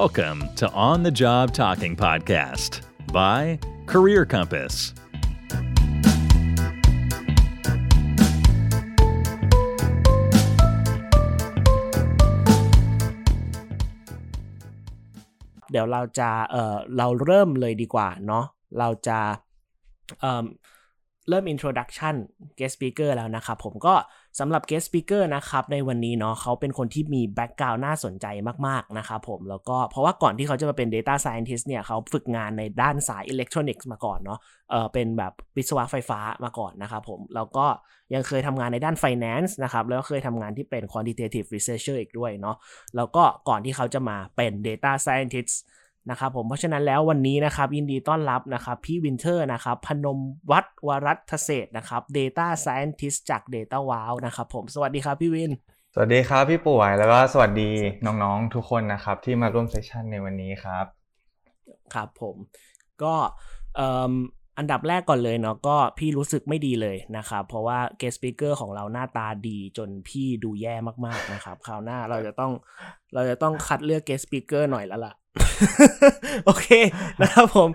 Welcome to On the Job Talking Podcast by Career Compass. เดี๋ยวเราจะเอ่อเราเริ่มเลยดีกว่าเนาะเราจะเอ่อเริ่ม introduction guest speaker แล้วนะครับผมก็ สำหรับ guest speaker นะครับในวันนี้เนาะเขาเป็นคนที่มี background น่าสนใจมากๆนะครับผมแล้วก็เพราะว่าก่อนที่เขาจะมาเป็น data scientist เนี่ยเขาฝึกงานในด้านสาย electronics มาก่อนเนาะเออเป็นแบบวิศวะไฟฟ้ามาก่อนนะครับผมแล้วก็ยังเคยทำงานในด้าน finance นะครับแล้วก็เคยทำงานที่เป็น quantitative researcher อีกด้วยเนาะแล้วก็ก่อนที่เขาจะมาเป็น data scientist นะครับผมเพราะฉะนั้นแล้ววันนี้นะครับยินดีต้อนรับนะครับพี่วินเทอร์นะครับพนมวัดวรัตเศษนะครับ Data Scientist จาก Data Wow นะครับผมสวัสดีครับพี่วิน สวัสดีครับพี่ป่วยแล้วก็สวัสดีน้องๆทุกคนนะครับที่มาร่วม session ในวันนี้ครับ ครับผมก็อันดับแรกก่อนเลยเนาะก็พี่รู้สึกไม่ดีเลยนะครับเพราะว่า guest speaker ของเราหน้าตาดีจนพี่ดูแย่มากๆนะครับ คราวหน้าเราจะต้องเราจะต้องคัดเลือก guest speaker หน่อยแล้วล่ะ โอเคนะครับผม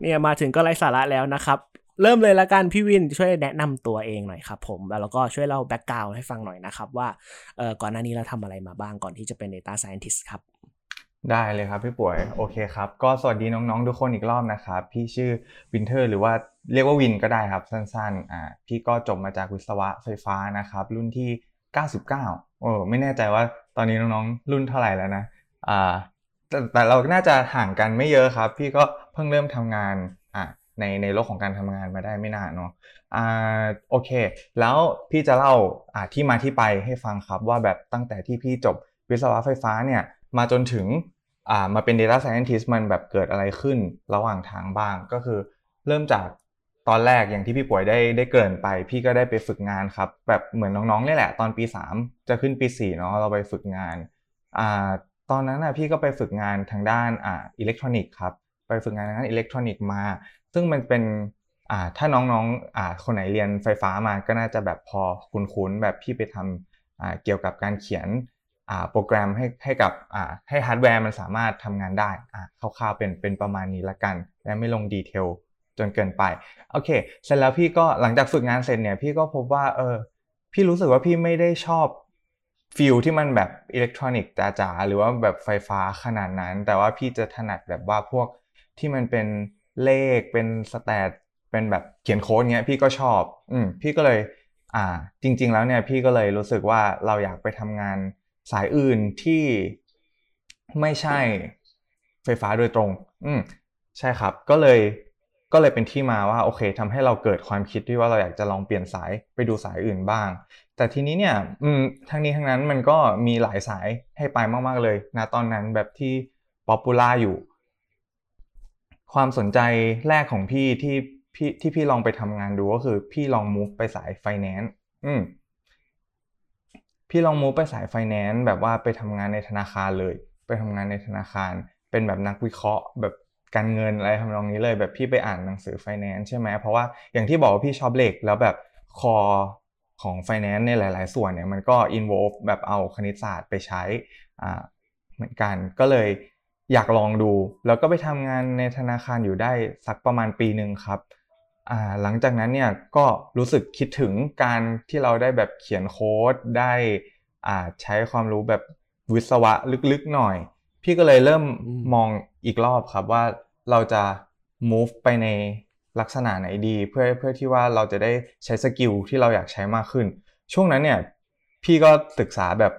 เนี่ยมาถึงก็ไร้สาระแล้วนะครับ เริ่มเลยละกันพี่วินช่วยแนะนำตัวเองหน่อยครับผมแล้วก็ช่วยเล่า background ให้ฟังหน่อยนะครับ ว่าเออก่อนหน้านี้เราทำอะไรมาบ้างก่อนที่จะเป็น Data Scientist ครับได้เลยครับพี่ป่วยโอเคครับ ก็สวัสดีน้องๆทุกคนอีกรอบนะครับ พี่ชื่อวินเทอร์หรือว่าเรียกว่าวินก็ได้ครับสั้นๆอ่าพี่ก็จบมาจากวิศวะไฟฟ้านะครับ รุ่นที่ 99โอ้ไม่แน่ใจว่าตอนนี้น้องๆรุ่นเท่าไหร่แล้วนะอ่า แต่แต่เราน่าจะห่างกันไม่เยอะครับ พี่ก็เพิ่งเริ่มทำงานอ่าในในโลกของการทำงานมาได้ไม่นานเนาะอ่าโอเค แล้วพี่จะเล่าอ่าที่มาที่ไปให้ฟังครับว่าแบบตั้งแต่ที่พี่จบวิศวะไฟฟ้าเนี่ยมาจนถึงอ่ามาเป็น Data Scientist มันแบบเกิดอะไรขึ้นระหว่างทางบ้างก็คือ เริ่มจากตอนแรกอย่างที่พี่ป่วยได้ได้เกินไป พี่ก็ได้ไปฝึกงานครับ แบบเหมือนน้องๆนี่แหละ ตอนปี 3 จะขึ้นปี4เนาะเราไปฝึกงานอ่า ตอนนั้นนะพี่ก็ไปฝึกงานทางด้านอ่าอิเล็กทรอนิกส์ครับไปฝึกงานทางด้านอิเล็กทรอนิกส์มา ซึ่งมันเป็นอ่าถ้าน้องๆอ่าคนไหนเรียนไฟฟ้ามาก็น่าจะแบบพอคุ้นๆแบบพี่ไปทำอ่าเกี่ยวกับการเขียนอ่าโปรแกรมให้ให้กับอ่าให้ฮาร์ดแวร์มันสามารถทำงานได้อ่าคร่าวๆเป็นเป็นประมาณนี้ละกัน และไม่ลง detail จนเกินไปโอเค เสร็จแล้วพี่ก็หลังจากฝึกงานเสร็จเนี่ยพี่ก็พบว่าเออพี่รู้สึกว่าพี่ไม่ได้ชอบ feel ที่มันแบบอิเล็กทรอนิกส์จ๋าๆหรือว่าแบบไฟฟ้าขนาดนั้น แต่ว่าพี่จะถนัดแบบว่าพวกที่มันเป็นเลขเป็นสแตทเป็นแบบเขียนโค้ดเงี้ยพี่ก็ชอบ อืมพี่ก็เลยอ่าจริง ๆ แล้วเนี่ยพี่ก็เลยรู้สึกว่าเราอยากไปทำงานสายอื่นที่ไม่ใช่ไฟฟ้าโดยตรง อืมใช่ครับ ก็เลย ก็เลยเป็นที่มาว่าโอเคทำให้เราเกิดความคิดที่ว่าเราอยากจะลองเปลี่ยนสายไปดูสายอื่นบ้าง แต่ทีนี้เนี่ยทั้งนี้ทั้งนั้นมันก็มีหลายสายให้ไปมากๆเลยนะตอนนั้นแบบที่ popular อยู่ ความสนใจแรกของพี่ที่พี่ที่พี่ลองไปทำงานดูก็คือพี่ลอง move ไปสายไฟแนนซ์อืมพี่ลอง move ไปสายไฟแนนซ์แบบว่าไปทำงานในธนาคารเลย ไปทำงานในธนาคาร เป็นแบบนักวิเคราะห์ แบบ การเงินอะไรทำนองนี้เลยแบบพี่ไปอ่านหนังสือไฟแนนซ์ใช่ไหมเพราะว่าอย่างที่บอกว่าพี่ชอบเลขแล้วแบบ core ของไฟแนนซ์ในหลาย ๆ ส่วนเนี่ยมันก็ involve แบบเอาคณิตศาสตร์ไปใช้อ่าเหมือนกันก็เลยอยากลองดู แล้วก็ไปทำงานในธนาคารอยู่ได้สักประมาณปีหนึ่งครับหลังจากนั้นเนี่ยก็รู้สึกคิดถึงการที่เราได้แบบเขียนโค้ดได้ใช้ความรู้แบบวิศวะลึกๆหน่อย พี่ก็เลยเริ่มมองอีกรอบครับว่าเราจะ move ไปในลักษณะไหนดี เพื่อเพื่อที่ว่าเราจะได้ใช้ skill ที่เราอยากใช้มากขึ้น ช่วงนั้นเนี่ยพี่ก็ศึกษาแบบ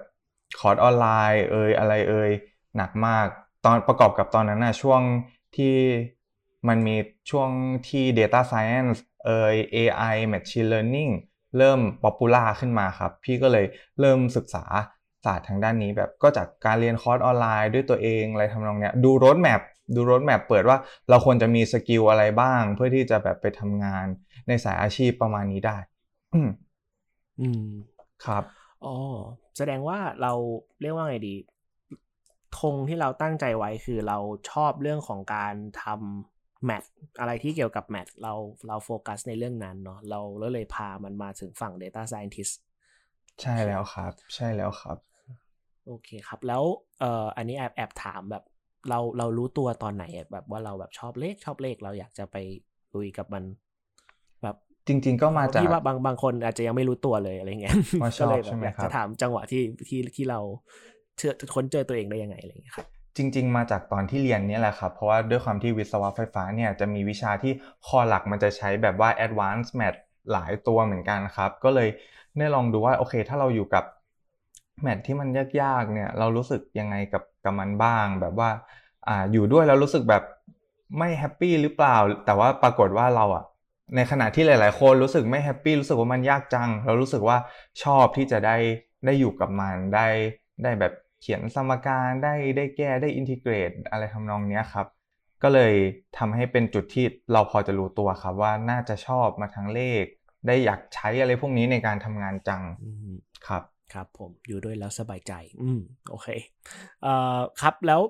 คอร์สออนไลน์เอยอะไรเอยหนักมากตอนประกอบกับตอนนั้นนะช่วงที่มันมีช่วงที่ Data Science เอย AI Machine Learning เริ่ม popular ขึ้นมาครับ พี่ก็เลยเริ่มศึกษา ศาสตร์ทางด้านนี้แบบก็จากการเรียนคอร์สออนไลน์ด้วยตัวเองอะไรทำนองเนี้ยดู roadmap ดู roadmap เปิดว่าเราควรจะมี skill อะไรบ้าง เพื่อที่จะแบบไปทำงานในสายอาชีพประมาณนี้ได้อืมอืมครับอ๋อแสดงว่าเราเรียกว่าไงดีธงที่เราตั้งใจไว้คือเราชอบเรื่องของการทำ math อะไรที่เกี่ยวกับ math เราเราโฟกัสในเรื่องนั้นเนาะเราเลยพามันมาถึงฝั่ง Data Scientist ใช่แล้วครับ ใช่แล้วครับ โอเคครับ แล้วเอ่ออันนี้แอบแอบถามแบบเราเรารู้ตัวตอนไหนแบบว่าเราแบบชอบเลขชอบเลขเราอยากจะไปลุยกับมัน แบบจริง ๆ ก็มาจากพี่ว่าบางบางคนอาจจะยังไม่รู้ตัวเลยอะไรเงี้ยว่าชก็อบเลยแบใช่บไหมอยากครับจะถามจังหวะที่ที่ที่เราเชื่อค้นเจอตัวเองได้ยังไงอะไรเงี้ยครับจริง ๆ มาจากตอนที่เรียนเนี่ยแหละครับเพราะว่าด้วยความที่วิศวะไฟฟ้าเนี่ยจะมีวิชาที่core หลักมันจะใช้แบบว่า advanced math หลายตัวเหมือนกันครับ ก็เลยได้ลองดูว่าโอเค ถ้าเราอยู่กับ math ที่มันยากๆเนี่ยเรารู้สึกยังไงกับกับมันบ้าง แบบว่าอ่าอยู่ด้วยแล้วรู้สึกแบบไม่ happy หรือเปล่า แต่ว่าปรากฏว่าเราอะในขณะที่หลาย ๆ คนรู้สึกไม่ happy รู้สึกว่ามันยากจัง เรารู้สึกว่าชอบที่จะได้ได้อยู่กับมันได้ได้แบบเขียนสมการได้ได้แก้ได้ integrate อะไรทำนองเนี้ยครับ ก็เลยทำให้เป็นจุดที่เราพอจะรู้ตัวครับว่าน่าจะชอบมาทางเลข ได้อยากใช้อะไรพวกนี้ในการทำงานจังอืมครับ ครับผมอยู่ด้วยแล้วสบายใจ อืมโอเคเอ่อครับแล้ว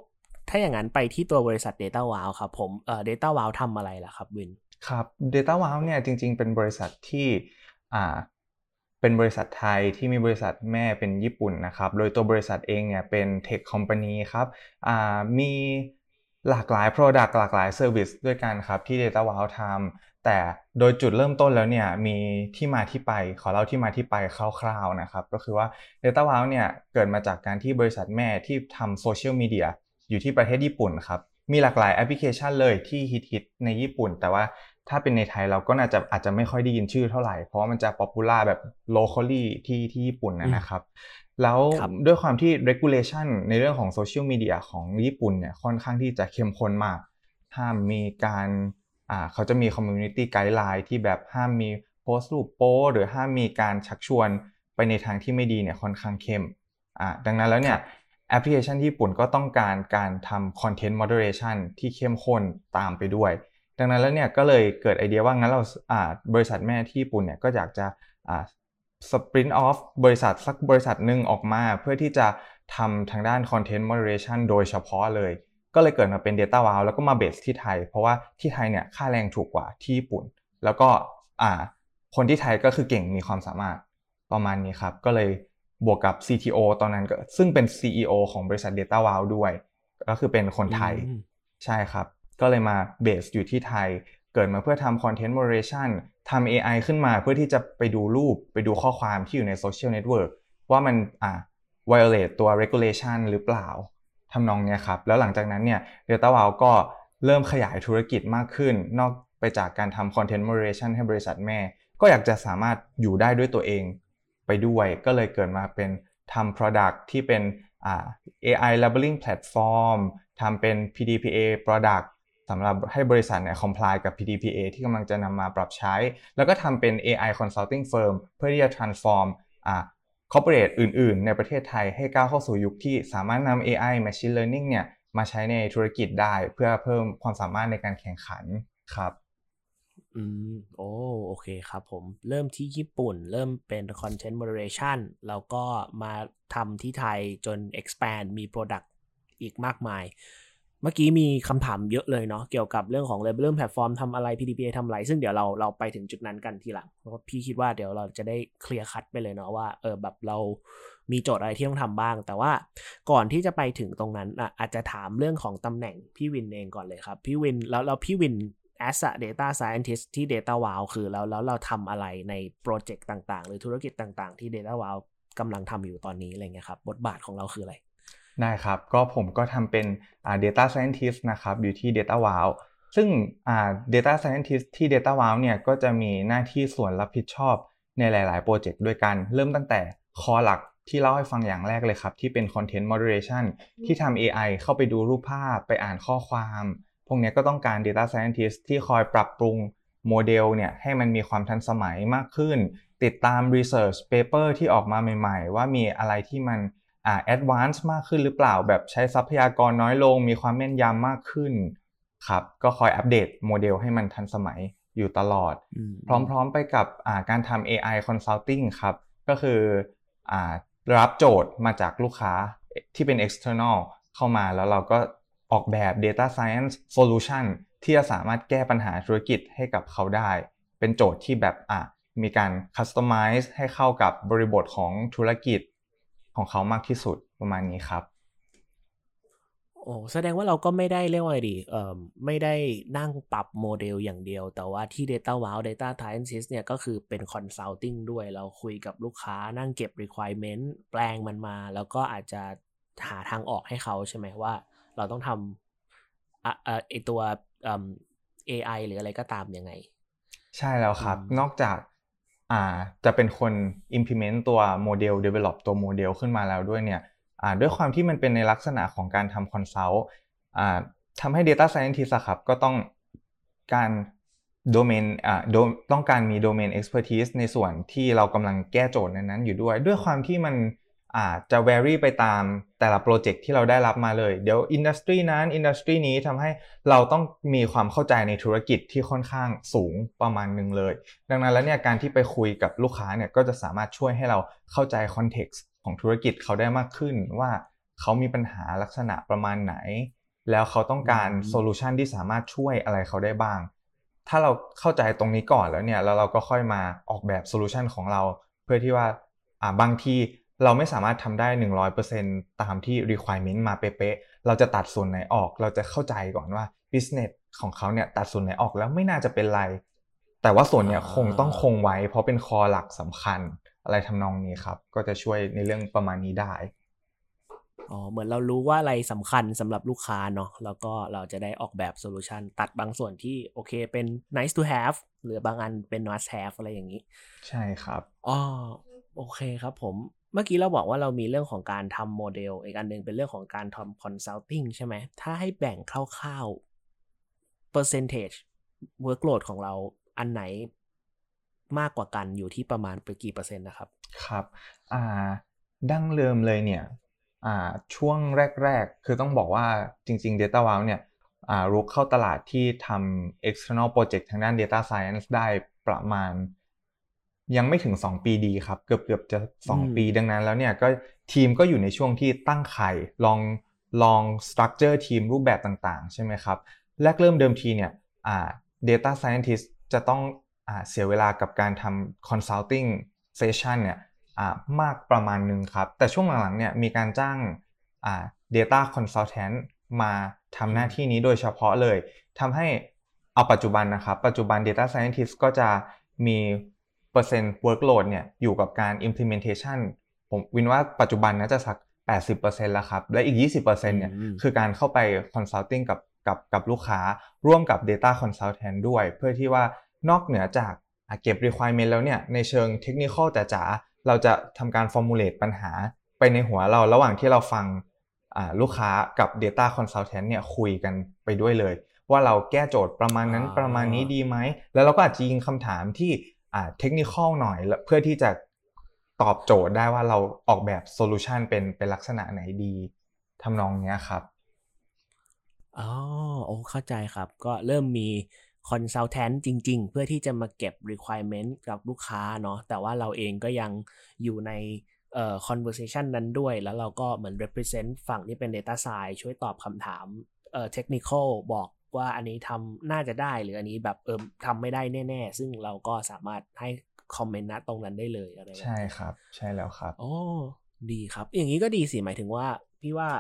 ถ้าอย่างนั้นไปที่ตัวบริษัท Data Wow ครับผมเอ่อ Data Wow ทำอะไรล่ะครับวินครับ Data Wow เนี่ยจริง ๆ เป็นบริษัทที่อ่าเป็นบริษัทไทยที่มีบริษัทแม่เป็นญี่ปุ่นนะครับ โดยตัวบริษัทเองเนี่ยเป็น Tech Company ครับมีหลากหลาย Product หลากหลาย Service ด้วยกันครับที่ Data Wow ทำ แต่โดยจุดเริ่มต้นแล้วเนี่ยมีที่มาที่ไปขอเล่าที่มาที่ไปคร่าวๆนะครับก็คือว่า Data Wow เนี่ยเกิดมาจากการที่บริษัทแม่ที่ทำโซเชียลมีเดียอยู่ที่ประเทศญี่ปุ่นครับมีหลากหลายแอปพลิเคชันเลยที่ฮิตๆในญี่ปุ่น แต่ว่าถ้าเป็นในไทยเราก็น่าจะอาจจะไม่ค่อยได้ยินชื่อเท่าไหร่ เพราะว่ามันจะ popular แบบ locally ที่ที่ญี่ปุ่นนะนะครับ แล้วครับด้วยความที่ regulation ในเรื่องของโซเชียลมีเดียของญี่ปุ่นเนี่ยค่อนข้างที่จะเข้มข้นมาก ห้ามมีการอ่า เขาจะมี community guideline ที่แบบห้ามมีโพสต์รูปโป้หรือห้ามมีการชักชวนไปในทางที่ไม่ดีเนี่ยค่อนข้างเข้มอ่าดังนั้นแล้วเนี่ยแอปพลิเคชันที่ญี่ปุ่นก็ต้องการการทำ content moderation ที่เข้มข้นตามไปด้วย ดังนั้นแล้วเนี่ยก็เลยเกิดไอเดียว่างั้นเราอ่าบริษัทแม่ที่ญี่ปุ่นเนี่ยก็อยากจะอ่า sprint off บริษัทสักบริษัทหนึ่งออกมา เพื่อที่จะทำทางด้าน content moderation โดยเฉพาะเลย ก็เลยเกิดมาเป็น Data Wow แล้วก็มาเบสที่ไทย เพราะว่าที่ไทยเนี่ยค่าแรงถูกกว่าที่ญี่ปุ่น แล้วก็อ่าคนที่ไทยก็คือเก่งมีความสามารถประมาณนี้ครับ ก็เลยบวกกับ CTO ตอนนั้นก็ซึ่งเป็น CEO ของบริษัท Data Wow ด้วย ก็คือเป็นคนไทยอืมใช่ครับ ก็เลยมาเบสอยู่ที่ไทย เกิดมาเพื่อทำ Content Moderation ทำ AI ขึ้นมาเพื่อที่จะไปดูรูปไปดูข้อความที่อยู่ในโซเชียลเน็ตเวิร์กว่ามันอ่า violate ตัว regulation หรือเปล่า ทำนองเนี้ยครับ แล้วหลังจากนั้นเนี่ย Data Wow ก็เริ่มขยายธุรกิจมากขึ้น นอกไปจากการทำ Content Moderation ให้บริษัทแม่ ก็อยากจะสามารถอยู่ได้ด้วยตัวเองไปด้วย ก็เลยเกิดมาเป็นทำ Product ที่เป็น AI Labeling Platform ทำเป็น PDPA Product สำหรับให้บริษัทเนี่ย comply กับ PDPA ที่กำลังจะนำมาปรับใช้ แล้วก็ทำเป็น AI Consulting Firm เพื่อที่จะ transform คอ่า corporate อื่นๆ ในประเทศไทยให้ก้าวเข้าสู่ยุคที่สามารถนำ AI Machine Learning เนี่ยมาใช้ในธุรกิจได้เพื่อเพิ่มความสามารถในการแข่งขันครับอืมโอ้โอเคครับผมเริ่มที่ญี่ปุ่น เริ่มเป็น Content Moderation แล้วก็มาทำที่ไทยจน expand มี Product อีกมากมาย เมื่อกี้มีคำถามเยอะเลยเนาะเกี่ยวกับเรื่องของ Labeling Platform ทำอะไร PDPA ทำอะไร ซึ่งเดี๋ยวเราเราไปถึงจุดนั้นกันทีหลังเพราะพี่คิดว่าเดี๋ยวเราจะได้เคลียร์คัดไปเลยเนาะว่าเออแบบเรามีโจทย์อะไรที่ต้องทำบ้าง แต่ว่าก่อนที่จะไปถึงตรงนั้นอะอาจจะถามเรื่องของตำแหน่งพี่วินเองก่อนเลยครับ พี่วินแล้วแล้วพี่วิน as a data scientist ที่ Data Wow คือแล้วแล้วเราทำอะไรในโปรเจกต์ต่างๆ หรือธุรกิจต่างๆ ที่ Data Wow กำลังทำอยู่ตอนนี้อะไรเงี้ยครับบทบาทของเราคืออะไร ได้ครับ ก็ผมก็ทำเป็นอ่า data scientist นะครับ อยู่ที่ data wow ซึ่งอ่า data scientist ที่ data wow เนี่ย ก็จะมีหน้าที่ส่วนรับผิดชอบในหลาย ๆ โปรเจกต์ด้วยกัน เริ่มตั้งแต่คอหลักที่เล่าให้ฟังอย่างแรกเลยครับ ที่เป็น content moderation ที่ทำ AI เข้าไปดูรูปภาพไปอ่านข้อความ พวกเนี้ยก็ต้องการ data scientist ที่คอยปรับปรุงโมเดลเนี่ยให้มันมีความทันสมัยมากขึ้น ติดตาม research paper ที่ออกมาใหม่ ๆ ว่ามีอะไรที่มัน อ่า advance มากขึ้นหรือเปล่า แบบใช้ทรัพยากรน้อยลง มีความแม่นยำมากขึ้นครับก็คอยอัปเดตโมเดลให้มันทันสมัยอยู่ตลอดอืมพร้อมๆไปกับอ่าการทำ AI consulting ครับ ก็คืออ่ารับโจทย์มาจากลูกค้าที่เป็น external เข้ามาแล้วเราก็ออกแบบ data science solution ที่จะสามารถแก้ปัญหาธุรกิจให้กับเขาได้ เป็นโจทย์ที่แบบอะมีการ customize ให้เข้ากับบริบทของธุรกิจ ของเขามากที่สุดประมาณนี้ครับโอ้แสดงว่าเราก็ไม่ได้เรียกว่าไงดีเอ่อไม่ได้นั่งปรับโมเดลอย่างเดียว แต่ว่าที่ Data Wow Data Scientist เนี่ยก็คือเป็น Consulting ด้วยเราคุยกับลูกค้านั่งเก็บ requirement แปลงมันมา แล้วก็อาจจะหาทางออกให้เขาใช่ไหมว่า เราต้องทำอะอะไอตัวเอ่อ AI หรืออะไรก็ตามยังไง ใช่แล้วครับอืมนอกจาก อ่าจะเป็นคน implement ตัวโมเดล develop ตัวโมเดลขึ้นมาแล้วด้วยเนี่ยอ่าด้วยความที่มันเป็นในลักษณะของการทำ consult อ่าทำให้ data scientist ครับก็ต้องการโดเมนอ่าต้องการมี domain expertise ในส่วนที่เรากำลังแก้โจทย์นั้นๆอยู่ด้วย ด้วยความที่มัน อ่าจะ vary ไปตามแต่ละโปรเจกต์ที่เราได้รับมาเลย เดี๋ยว industry นั้น industry นี้ทำให้เราต้องมีความเข้าใจในธุรกิจที่ค่อนข้างสูงประมาณหนึ่งเลย ดังนั้นแล้วเนี่ยการที่ไปคุยกับลูกค้าเนี่ยก็จะสามารถช่วยให้เราเข้าใจ context ของธุรกิจเขาได้มากขึ้นว่าเขามีปัญหาลักษณะประมาณไหน แล้วเขาต้องการอืม solution ที่สามารถช่วยอะไรเขาได้บ้าง ถ้าเราเข้าใจตรงนี้ก่อนแล้วเนี่ยแล้วเราก็ค่อยมาออกแบบ solution ของเรา เพื่อที่ว่าอ่าบางที เราไม่สามารถทำได้ 100%ตามที่ requirement มาเป๊ะๆเราจะตัดส่วนไหนออก เราจะเข้าใจก่อนว่า business ของเขาเนี่ยตัดส่วนไหนออกแล้วไม่น่าจะเป็นไร แต่ว่าส่วนเนี่ยอ่าคงต้องคงไว้ เพราะเป็น core หลักสำคัญอะไรทำนองนี้ครับ ก็จะช่วยในเรื่องประมาณนี้ได้อ๋อเหมือนเรารู้ว่าอะไรสำคัญสำหรับลูกค้าเนาะแล้วก็เราจะได้ออกแบบ solution ตัดบางส่วนที่โอเคเป็น nice to have หรือบางอันเป็น must have อะไรอย่างนี้ ใช่ครับอ๋อโอเคครับผม เมื่อกี้เราบอกว่าเรามีเรื่องของการทำโมเดล อีกอันหนึ่งเป็นเรื่องของการทำ consulting ใช่ไหม ถ้าให้แบ่งคร่าวๆ percentage workload ของเราอันไหนมากกว่ากันอยู่ที่ประมาณไปกี่เปอร์เซ็นต์นะครับ ครับ อ่า ดั้งเดิมเลยเนี่ย อ่า ช่วงแรก ๆ คือต้องบอกว่าจริง ๆ Data Wow เนี่ยอ่ารุกเข้าตลาดที่ทำ external project ทางด้าน Data Science ได้ประมาณ ยังไม่ถึง 2 ปีดีครับ เกือบเกือบจะอืม2ปีดังนั้นแล้วเนี่ยก็ทีมก็อยู่ในช่วงที่ตั้งไข่ลองลอง structure ทีมรูปแบบต่างๆ ใช่ไหมครับ แรกเริ่มเดิมทีเนี่ยอ่า data scientist จะต้องอ่าเสียเวลากับการทำ consulting session เนี่ยอ่ามากประมาณหนึ่งครับ แต่ช่วงหลังๆเนี่ยมีการจ้างอ่า data consultant มาทำหน้าที่นี้โดยเฉพาะเลยทำให้เอาปัจจุบันนะครับ ปัจจุบัน data scientist ก็จะมี เปอร์เซ็นต์ workload เนี่ยอยู่กับการ implementation ผมวินว่าปัจจุบันน่าจะสัก 80%แล้วครับ และอีก 20%เนี่ยอืมคือการเข้าไป consulting กับกับกับลูกค้าร่วมกับ data consultant ด้วย เพื่อที่ว่านอกเหนือจากอะเก็บ requirement แล้วเนี่ยในเชิง technical จ๋าๆเราจะทำการ formulate ปัญหาไปในหัวเราระหว่างที่เราฟังอ่าลูกค้ากับ data consultant เนี่ยคุยกันไปด้วยเลย ว่าเราแก้โจทย์ประมาณนั้นอ่าประมาณนี้ดีไหม แล้วเราก็อาจจะยิงคำถามที่อ่า เทคนิคหน่อยเพื่อที่จะตอบโจทย์ได้ว่าเราออกแบบโซลูชันเป็นเป็นลักษณะไหนดีทำนองเนี้ยครับอ๋อโอ้เข้าใจครับ ก็เริ่มมี consultant จริง ๆ เพื่อที่จะมาเก็บ requirement กับลูกค้าเนาะแต่ว่าเราเองก็ยังอยู่ในเอ่อ conversation นั้นด้วย แล้วเราก็เหมือน represent ฝั่งที่เป็น data science ช่วยตอบคำถามเอ่อ technical บอก ว่าอันนี้ทำน่าจะได้หรืออันนี้แบบเออทำไม่ได้แน่ ๆ ซึ่งเราก็สามารถให้คอมเมนต์ณตรงนั้นได้เลยอะไรใช่ครับ ใช่แล้วครับโอ้ดีครับ อย่างนี้ก็ดีสิหมายถึงว่า พี่ว่า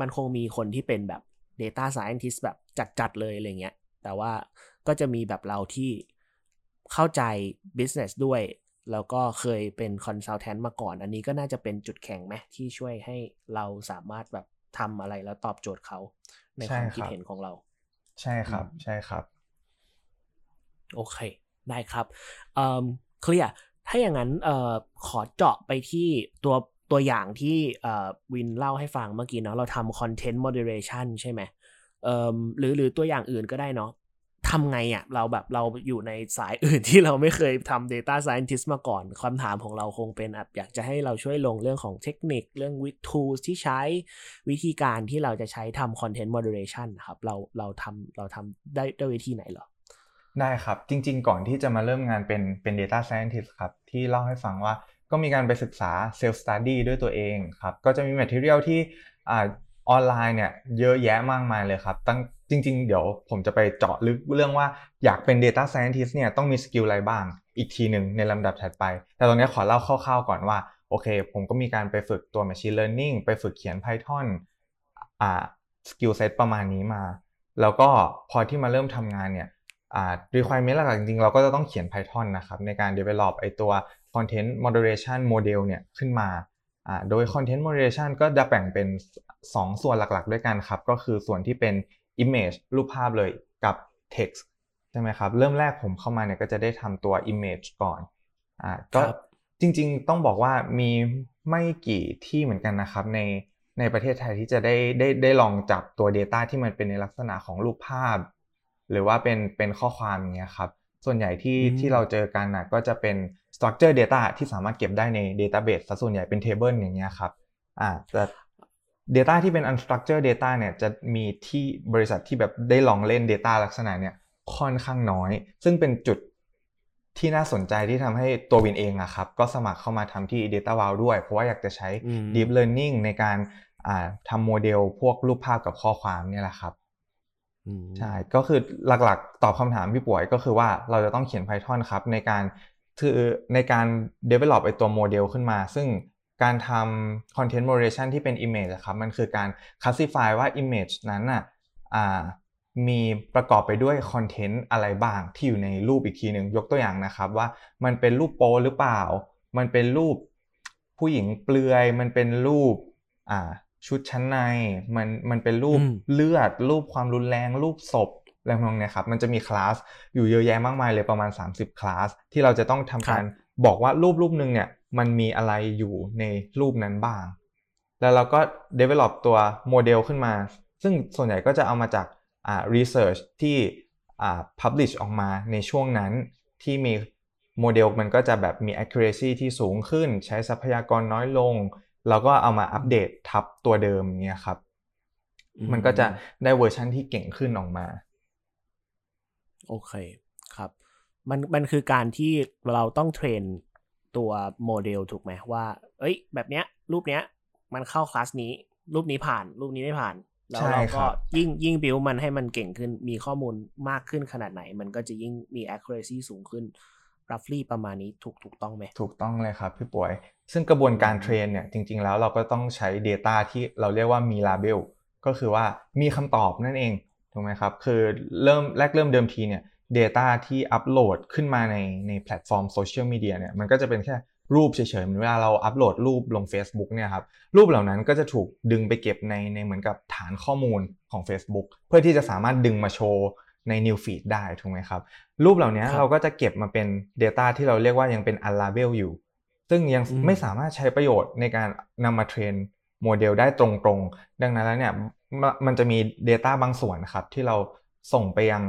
มันคงมีคนที่เป็นแบบ Data Scientist แบบจัดๆเลยอะไรเงี้ย แต่ว่าก็จะมีแบบเราที่เข้าใจ Business ด้วย แล้วก็เคยเป็น Consultant มาก่อน อันนี้ก็น่าจะเป็นจุดแข็งไหมที่ช่วยให้เราสามารถแบบทำอะไรแล้วตอบโจทย์เขา ในใช่ความครับคิดเห็นของเรา ใช่ครับอืมใช่ครับ โอเค ได้ครับเอ่อเคลียร์ถ้าอย่างนั้นเอ่อขอเจาะไปที่ตัวตัวอย่างที่เอ่อวินเล่าให้ฟังเมื่อกี้เนาะเราทำ content moderation ใช่ไหมเอ่อหรือหรือตัวอย่างอื่นก็ได้เนาะ ทำไงอะ่ะเราแบบเราอยู่ในสายอื่นที่เราไม่เคยทำ data scientist มาก่อนคำถามของเราคงเป็นแบบอยากจะให้เราช่วยลงเรื่องของเทคนิคเรื่องวิ tools ที่ใช้วิธีการที่เราจะใช้ทำ content moderation นะครับ เราเราทำเราทำได้ด้วยวิธีไหนเหรอ ได้ครับ จริง ๆ ก่อนที่จะมาเริ่มงานเป็นเป็น data scientist ครับที่เล่าให้ฟังว่าก็มีการไปศึกษา self study ด้วยตัวเองครับ ก็จะมี material ที่อ่าออนไลน์เนี่ยเยอะแยะมากมายเลยครับตั้ง จริง ๆ เดี๋ยวผมจะไปเจาะลึกเรื่องว่าอยากเป็น data scientist เนี่ยต้องมี skill อะไรบ้าง อีกทีหนึ่งในลำดับถัดไป แต่ตรงนี้ขอเล่าคร่าวๆก่อนว่า โอเค ผมก็มีการไปฝึกตัว machine learning ไปฝึกเขียน Python อ่า skill set ประมาณนี้มา แล้วก็พอที่มาเริ่มทำงานเนี่ยอ่า requirement หลักๆจริงๆ เราก็จะต้องเขียน Python นะครับ ในการ develop ไอตัว content moderation model เนี่ยขึ้นมาอ่าโดย content moderation ก็จะแบ่งเป็น 2 ส่วนหลักๆ ด้วยกันครับ ก็คือส่วนที่เป็น image รูปภาพเลยกับ text ใช่ไหมครับ เริ่มแรกผมเข้ามาเนี่ยก็จะได้ทำตัว image ก่อนอ่าก็จริงๆต้องบอกว่ามีไม่กี่ที่เหมือนกันนะครับในในประเทศไทยที่จะได้ได้ได้ลองจับตัว Data ที่มันเป็นในลักษณะของรูปภาพ หรือว่าเป็นเป็นข้อความอย่างเงี้ยครับส่วนใหญ่ที่ที่เราเจอกันนะก็จะเป็น structure data ที่สามารถเก็บได้ใน database ส่วนใหญ่เป็น table อย่างเงี้ยครับอ่าแต่ data ที่เป็น unstructured data เนี่ยจะมีที่บริษัทที่แบบได้ลองเล่น data ลักษณะเนี่ยค่อนข้างน้อย ซึ่งเป็นจุดที่น่าสนใจที่ทำให้ตัววินเองอะครับ ก็สมัครเข้ามาทำที่ Data w o w ด้วย เพราะว่าอยากจะใช้ Deep Learning ในการทำโมเดลพวกรูปภาพกับข้อความเนี่ยแหละครับใช่ ก็คือหลักๆ ตอบคำถามพี่ป่วยก็คือว่าเราจะต้องเขียน Python ครับในการคือในการ develop ไอตัวโมเดลขึ้นมา ซึ่ง การทำ content moderation ที่เป็น image ครับมันคือการ classify ว่า image นั้นอะมีประกอบไปด้วยคอนเทนต์อะไรบ้างที่อยู่ในรูปอีกทีหนึ่งยกตัวอย่างนะครับว่ามันเป็นรูปโป้หรือเปล่า มันเป็นรูปผู้หญิงเปลือย มันเป็นรูปอ่าชุดชั้นในมันมันเป็นรูปเลือด รูปความรุนแรง รูปศพอะไรพวกนี้ครับมันจะมีคลาสอยู่เยอะแยะมากมายเลยประมาณ 30 คลาสที่เราจะต้องทำการบอกว่ารูปรูปหนึ่งเนี่ย มันมีอะไรอยู่ในรูปนั้นบ้าง แล้วเราก็ develop ตัวโมเดลขึ้นมา ซึ่งส่วนใหญ่ก็จะเอามาจากอ่า research ที่อ่า publish ออกมาในช่วงนั้นที่มีโมเดลมันก็จะแบบมี accuracy ที่สูงขึ้น ใช้ทรัพยากรน้อยลง แล้วก็เอามาอัปเดตทับตัวเดิมเนี่ยครับ มันก็จะได้เวอร์ชันที่เก่งขึ้นออกมา โอเคครับ มันมันคือการที่เราต้อง train ตัวโมเดลถูกไหมว่า เอ้ย แบบเนี้ย รูปเนี้ย มันเข้าคลาสนี้ รูปนี้ผ่าน รูปนี้ไม่ผ่าน แล้วเราก็ยิ่งยิ่งบิวมันให้มันเก่งขึ้น มีข้อมูลมากขึ้นขนาดไหน มันก็จะยิ่งมี accuracy สูงขึ้น roughly ประมาณนี้ถูกถูกต้องไหม ถูกต้องเลยครับพี่ปุ๋ย ซึ่งกระบวนการ train เนี่ย จริง ๆ แล้วเราก็ต้องใช้ Data ที่เราเรียกว่ามี label ก็คือว่ามีคำตอบนั่นเอง ถูกไหมครับ คือเริ่มแรกเริ่มเดิมทีเนี่ย Data ที่อัปโหลดขึ้นมาในในแพลตฟอร์มโซเชียลมีเดียเนี่ยมันก็จะเป็นแค่รูปเฉยๆเหมือนเวลาเราอัปโหลดรูปลง Facebook เนี่ยครับรูปเหล่านั้นก็จะถูกดึงไปเก็บในในเหมือนกับฐานข้อมูลของ Facebook เพื่อที่จะสามารถดึงมาโชว์ใน New Feed ได้ถูกไหมครับ รูปเหล่านี้เราก็จะเก็บมาเป็น Data ที่เราเรียกว่ายังเป็น unlabel อยู่ ซึ่งยังไม่สามารถใช้ประโยชน์ในการนำมา train โมเดลได้ตรงๆ ดังนั้นแล้วเนี่ยมันจะมี Data บางส่วนครับที่เราส่งไปยัง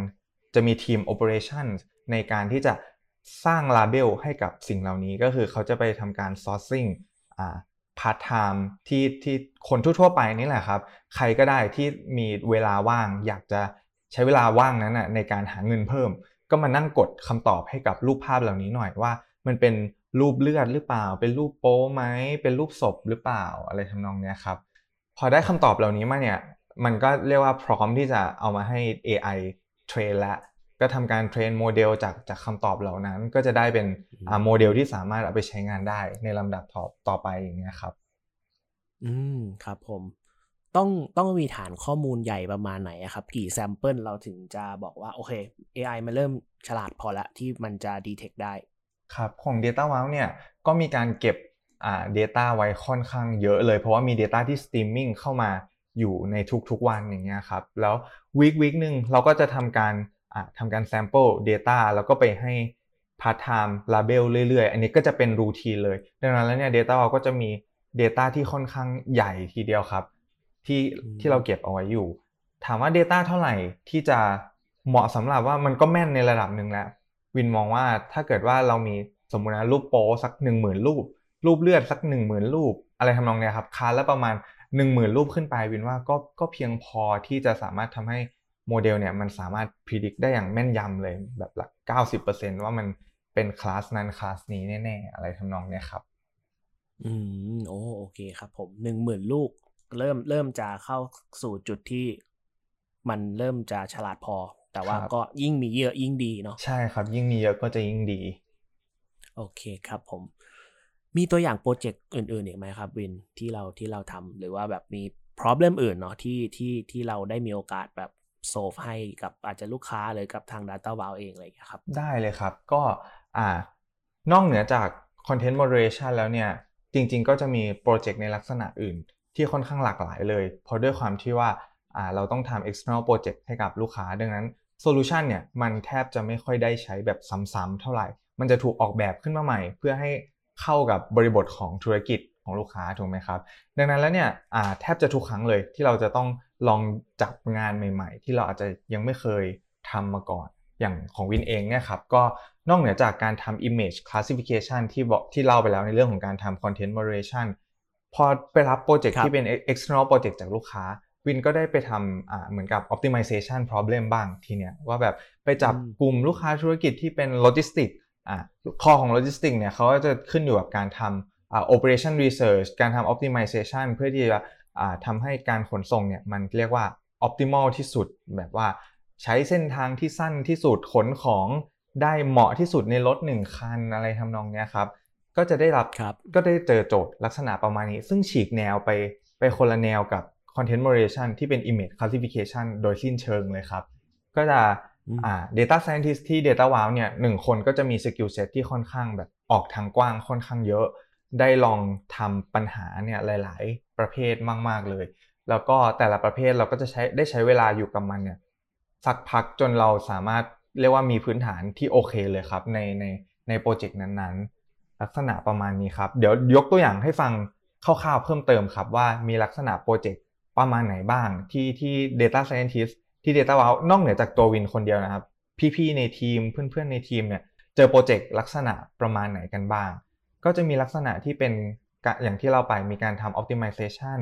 จะมีทีม Operation ในการที่จะสร้าง label ให้กับสิ่งเหล่านี้ก็คือเขาจะไปทำการ sourcing อ่า part time ที่ที่คนทั่วๆไปนี่แหละครับ ใครก็ได้ที่มีเวลาว่างอยากจะใช้เวลาว่างนั้นนะในการหาเงินเพิ่ม ก็มานั่งกดคำตอบให้กับรูปภาพเหล่านี้หน่อยว่า มันเป็นรูปเลือดหรือเปล่า เป็นรูปโป้ไหมเป็นรูปศพหรือเปล่าอะไรทำนองนี้ครับ พอได้คำตอบเหล่านี้มาเนี่ยมันก็เรียกว่าพร้อมที่จะเอามาให้ AI เทรนแล้วก็ทำการ train โมเดลจากจากคำตอบเหล่านั้น ก็จะได้เป็นอ่าโมเดลที่สามารถเอาไปใช้งานได้ในลำดับต่อต่อไปอย่างเงี้ยครับ อืมครับผมต้องต้องมีฐานข้อมูลใหญ่ประมาณไหนครับ กี่ sample เราถึงจะบอกว่า โอเค AI มันเริ่มฉลาดพอละที่มันจะ detect ได้ ครับของ Data Wow เนี่ยก็มีการเก็บอ่า Data ไว้ค่อนข้างเยอะเลย เพราะว่ามี Data ที่สตรีมมิ่งเข้ามาอยู่ในทุกๆวันอย่างเงี้ยครับ แล้ว week week หนึ่งเราก็จะทำการทำการ sample data แล้วก็ไปให้ part time label เรื่อยๆ อันนี้ก็จะเป็นรูทีนเลย ดังนั้นแล้วเนี่ย data เราก็จะมี data ที่ค่อนข้างใหญ่ทีเดียวครับ ที่ที่เราเก็บเอาไว้อยู่ ถามว่า data เท่าไหร่ที่จะเหมาะสำหรับว่ามันก็แม่นในระดับหนึ่งแล้ว วินมองว่าถ้าเกิดว่าเรามีสมมุตินะรูปโป้สักหนึ่งหมื่นรูป รูปเลือดสักหนึ่งหมื่นรูป อะไรทำนองเนี้ยครับคาแล้วประมาณ หนึ่งหมื่นรูปขึ้นไปวินว่าก็ก็เพียงพอที่จะสามารถทำให้โมเดลเนี่ยมันสามารถพิจิตรได้อย่างแม่นยำเลยแบบหลัก 90%ว่ามันเป็นคลาสนั้นคลาสนี้แน่ๆ อะไรทำนองเนี้ยครับ อืมโอ้โอเคครับผมหนึ่งหมื่นลูก เริ่มเริ่มจะเข้าสู่จุดที่มันเริ่มจะฉลาดพอ แต่ว่าก็ยิ่งมีเยอะยิ่งดีเนาะใช่ครับ ยิ่งมีเยอะก็จะยิ่งดี โอเคครับผม มีตัวอย่างโปรเจกต์อื่นๆอีกไหมครับวินที่เราที่เราทำหรือว่าแบบมี problem อื่นเนาะที่ที่ที่เราได้มีโอกาสแบบsolve ให้กับอาจจะลูกค้าหรือกับทาง Data Wow เองอะไรอย่างเงี้ยครับ ได้เลยครับก็อ่านอกเหนือจาก Content Moderation แล้วเนี่ย จริงๆ ก็จะมีโปรเจกต์ในลักษณะอื่น ที่ค่อนข้างหลากหลายเลย เพราะด้วยความที่ว่าอ่าเราต้องทำ external project ให้กับลูกค้า ดังนั้นโซลูชันเนี่ยมันแทบจะไม่ค่อยได้ใช้แบบซ้ำๆเท่าไหร่ มันจะถูกออกแบบขึ้นมาใหม่ เพื่อให้ เข้ากับบริบทของธุรกิจของลูกค้าถูกไหมครับ ดังนั้นแล้วเนี่ยแทบจะทุกครั้งเลยที่เราจะต้องลองจับงานใหม่ ๆ ที่เราอาจจะยังไม่เคยทำมาก่อนอย่างของวินเองเนี่ยครับก็นอกเหนือจากการทำ image classification ที่บอกที่เล่าไปแล้วในเรื่องของการทำ content moderation พอไปรับโปรเจกต์ที่เป็น external project จากลูกค้า วินก็ได้ไปทำเหมือนกับ optimization problem บ้างทีเนี้ยว่าแบบไปจับกลุ่มลูกค้าธุรกิจที่เป็นโลจิสติก อ่าคอของโลจิสติกเนี่ยเขาก็จะขึ้นอยู่กับการทำ operation research การทำ optimization เพื่อที่จะทำให้การขนส่งเนี่ยมันเรียกว่า optimal ที่สุด แบบว่าใช้เส้นทางที่สั้นที่สุดขนของได้เหมาะที่สุดในรถหนึ่งคันอะไรทำนองนี้ครับ ก็จะได้รับรบก็ได้เจอโจทย์ลักษณะประมาณนี้ ซึ่งฉีกแนวไปไปคนละแนวกับ content moderation ที่เป็น image classification โดยสิ้นเชิงเลยครับ ก็จะ อ่า data scientist ที่ data wow เนี่ยหนึ่งคนก็จะมี skill set ที่ค่อนข้างแบบออกทางกว้างค่อนข้างเยอะ ได้ลองทำปัญหาเนี่ยหลาย ๆ ประเภทมาก ๆ เลย แล้วก็แต่ละประเภทเราก็จะใช้ได้ใช้เวลาอยู่กับมันเนี่ยสักพักจนเราสามารถเรียกว่ามีพื้นฐานที่โอเคเลยครับ ในในในโปรเจกต์นั้นๆ ลักษณะประมาณนี้ครับ เดี๋ยวยกตัวอย่างให้ฟังคร่าวๆเพิ่มเติมครับว่ามีลักษณะโปรเจกต์ประมาณไหนบ้างที่ที่ Data Scientist ที่ Data Wow นอกเหนือจากตัววินคนเดียวนะครับ พี่ๆในทีมเพื่อนๆในทีมเนี่ยเจอโปรเจกต์ลักษณะประมาณไหนกันบ้าง ก็จะมีลักษณะที่เป็นอย่างที่เราไปมีการทำ optimization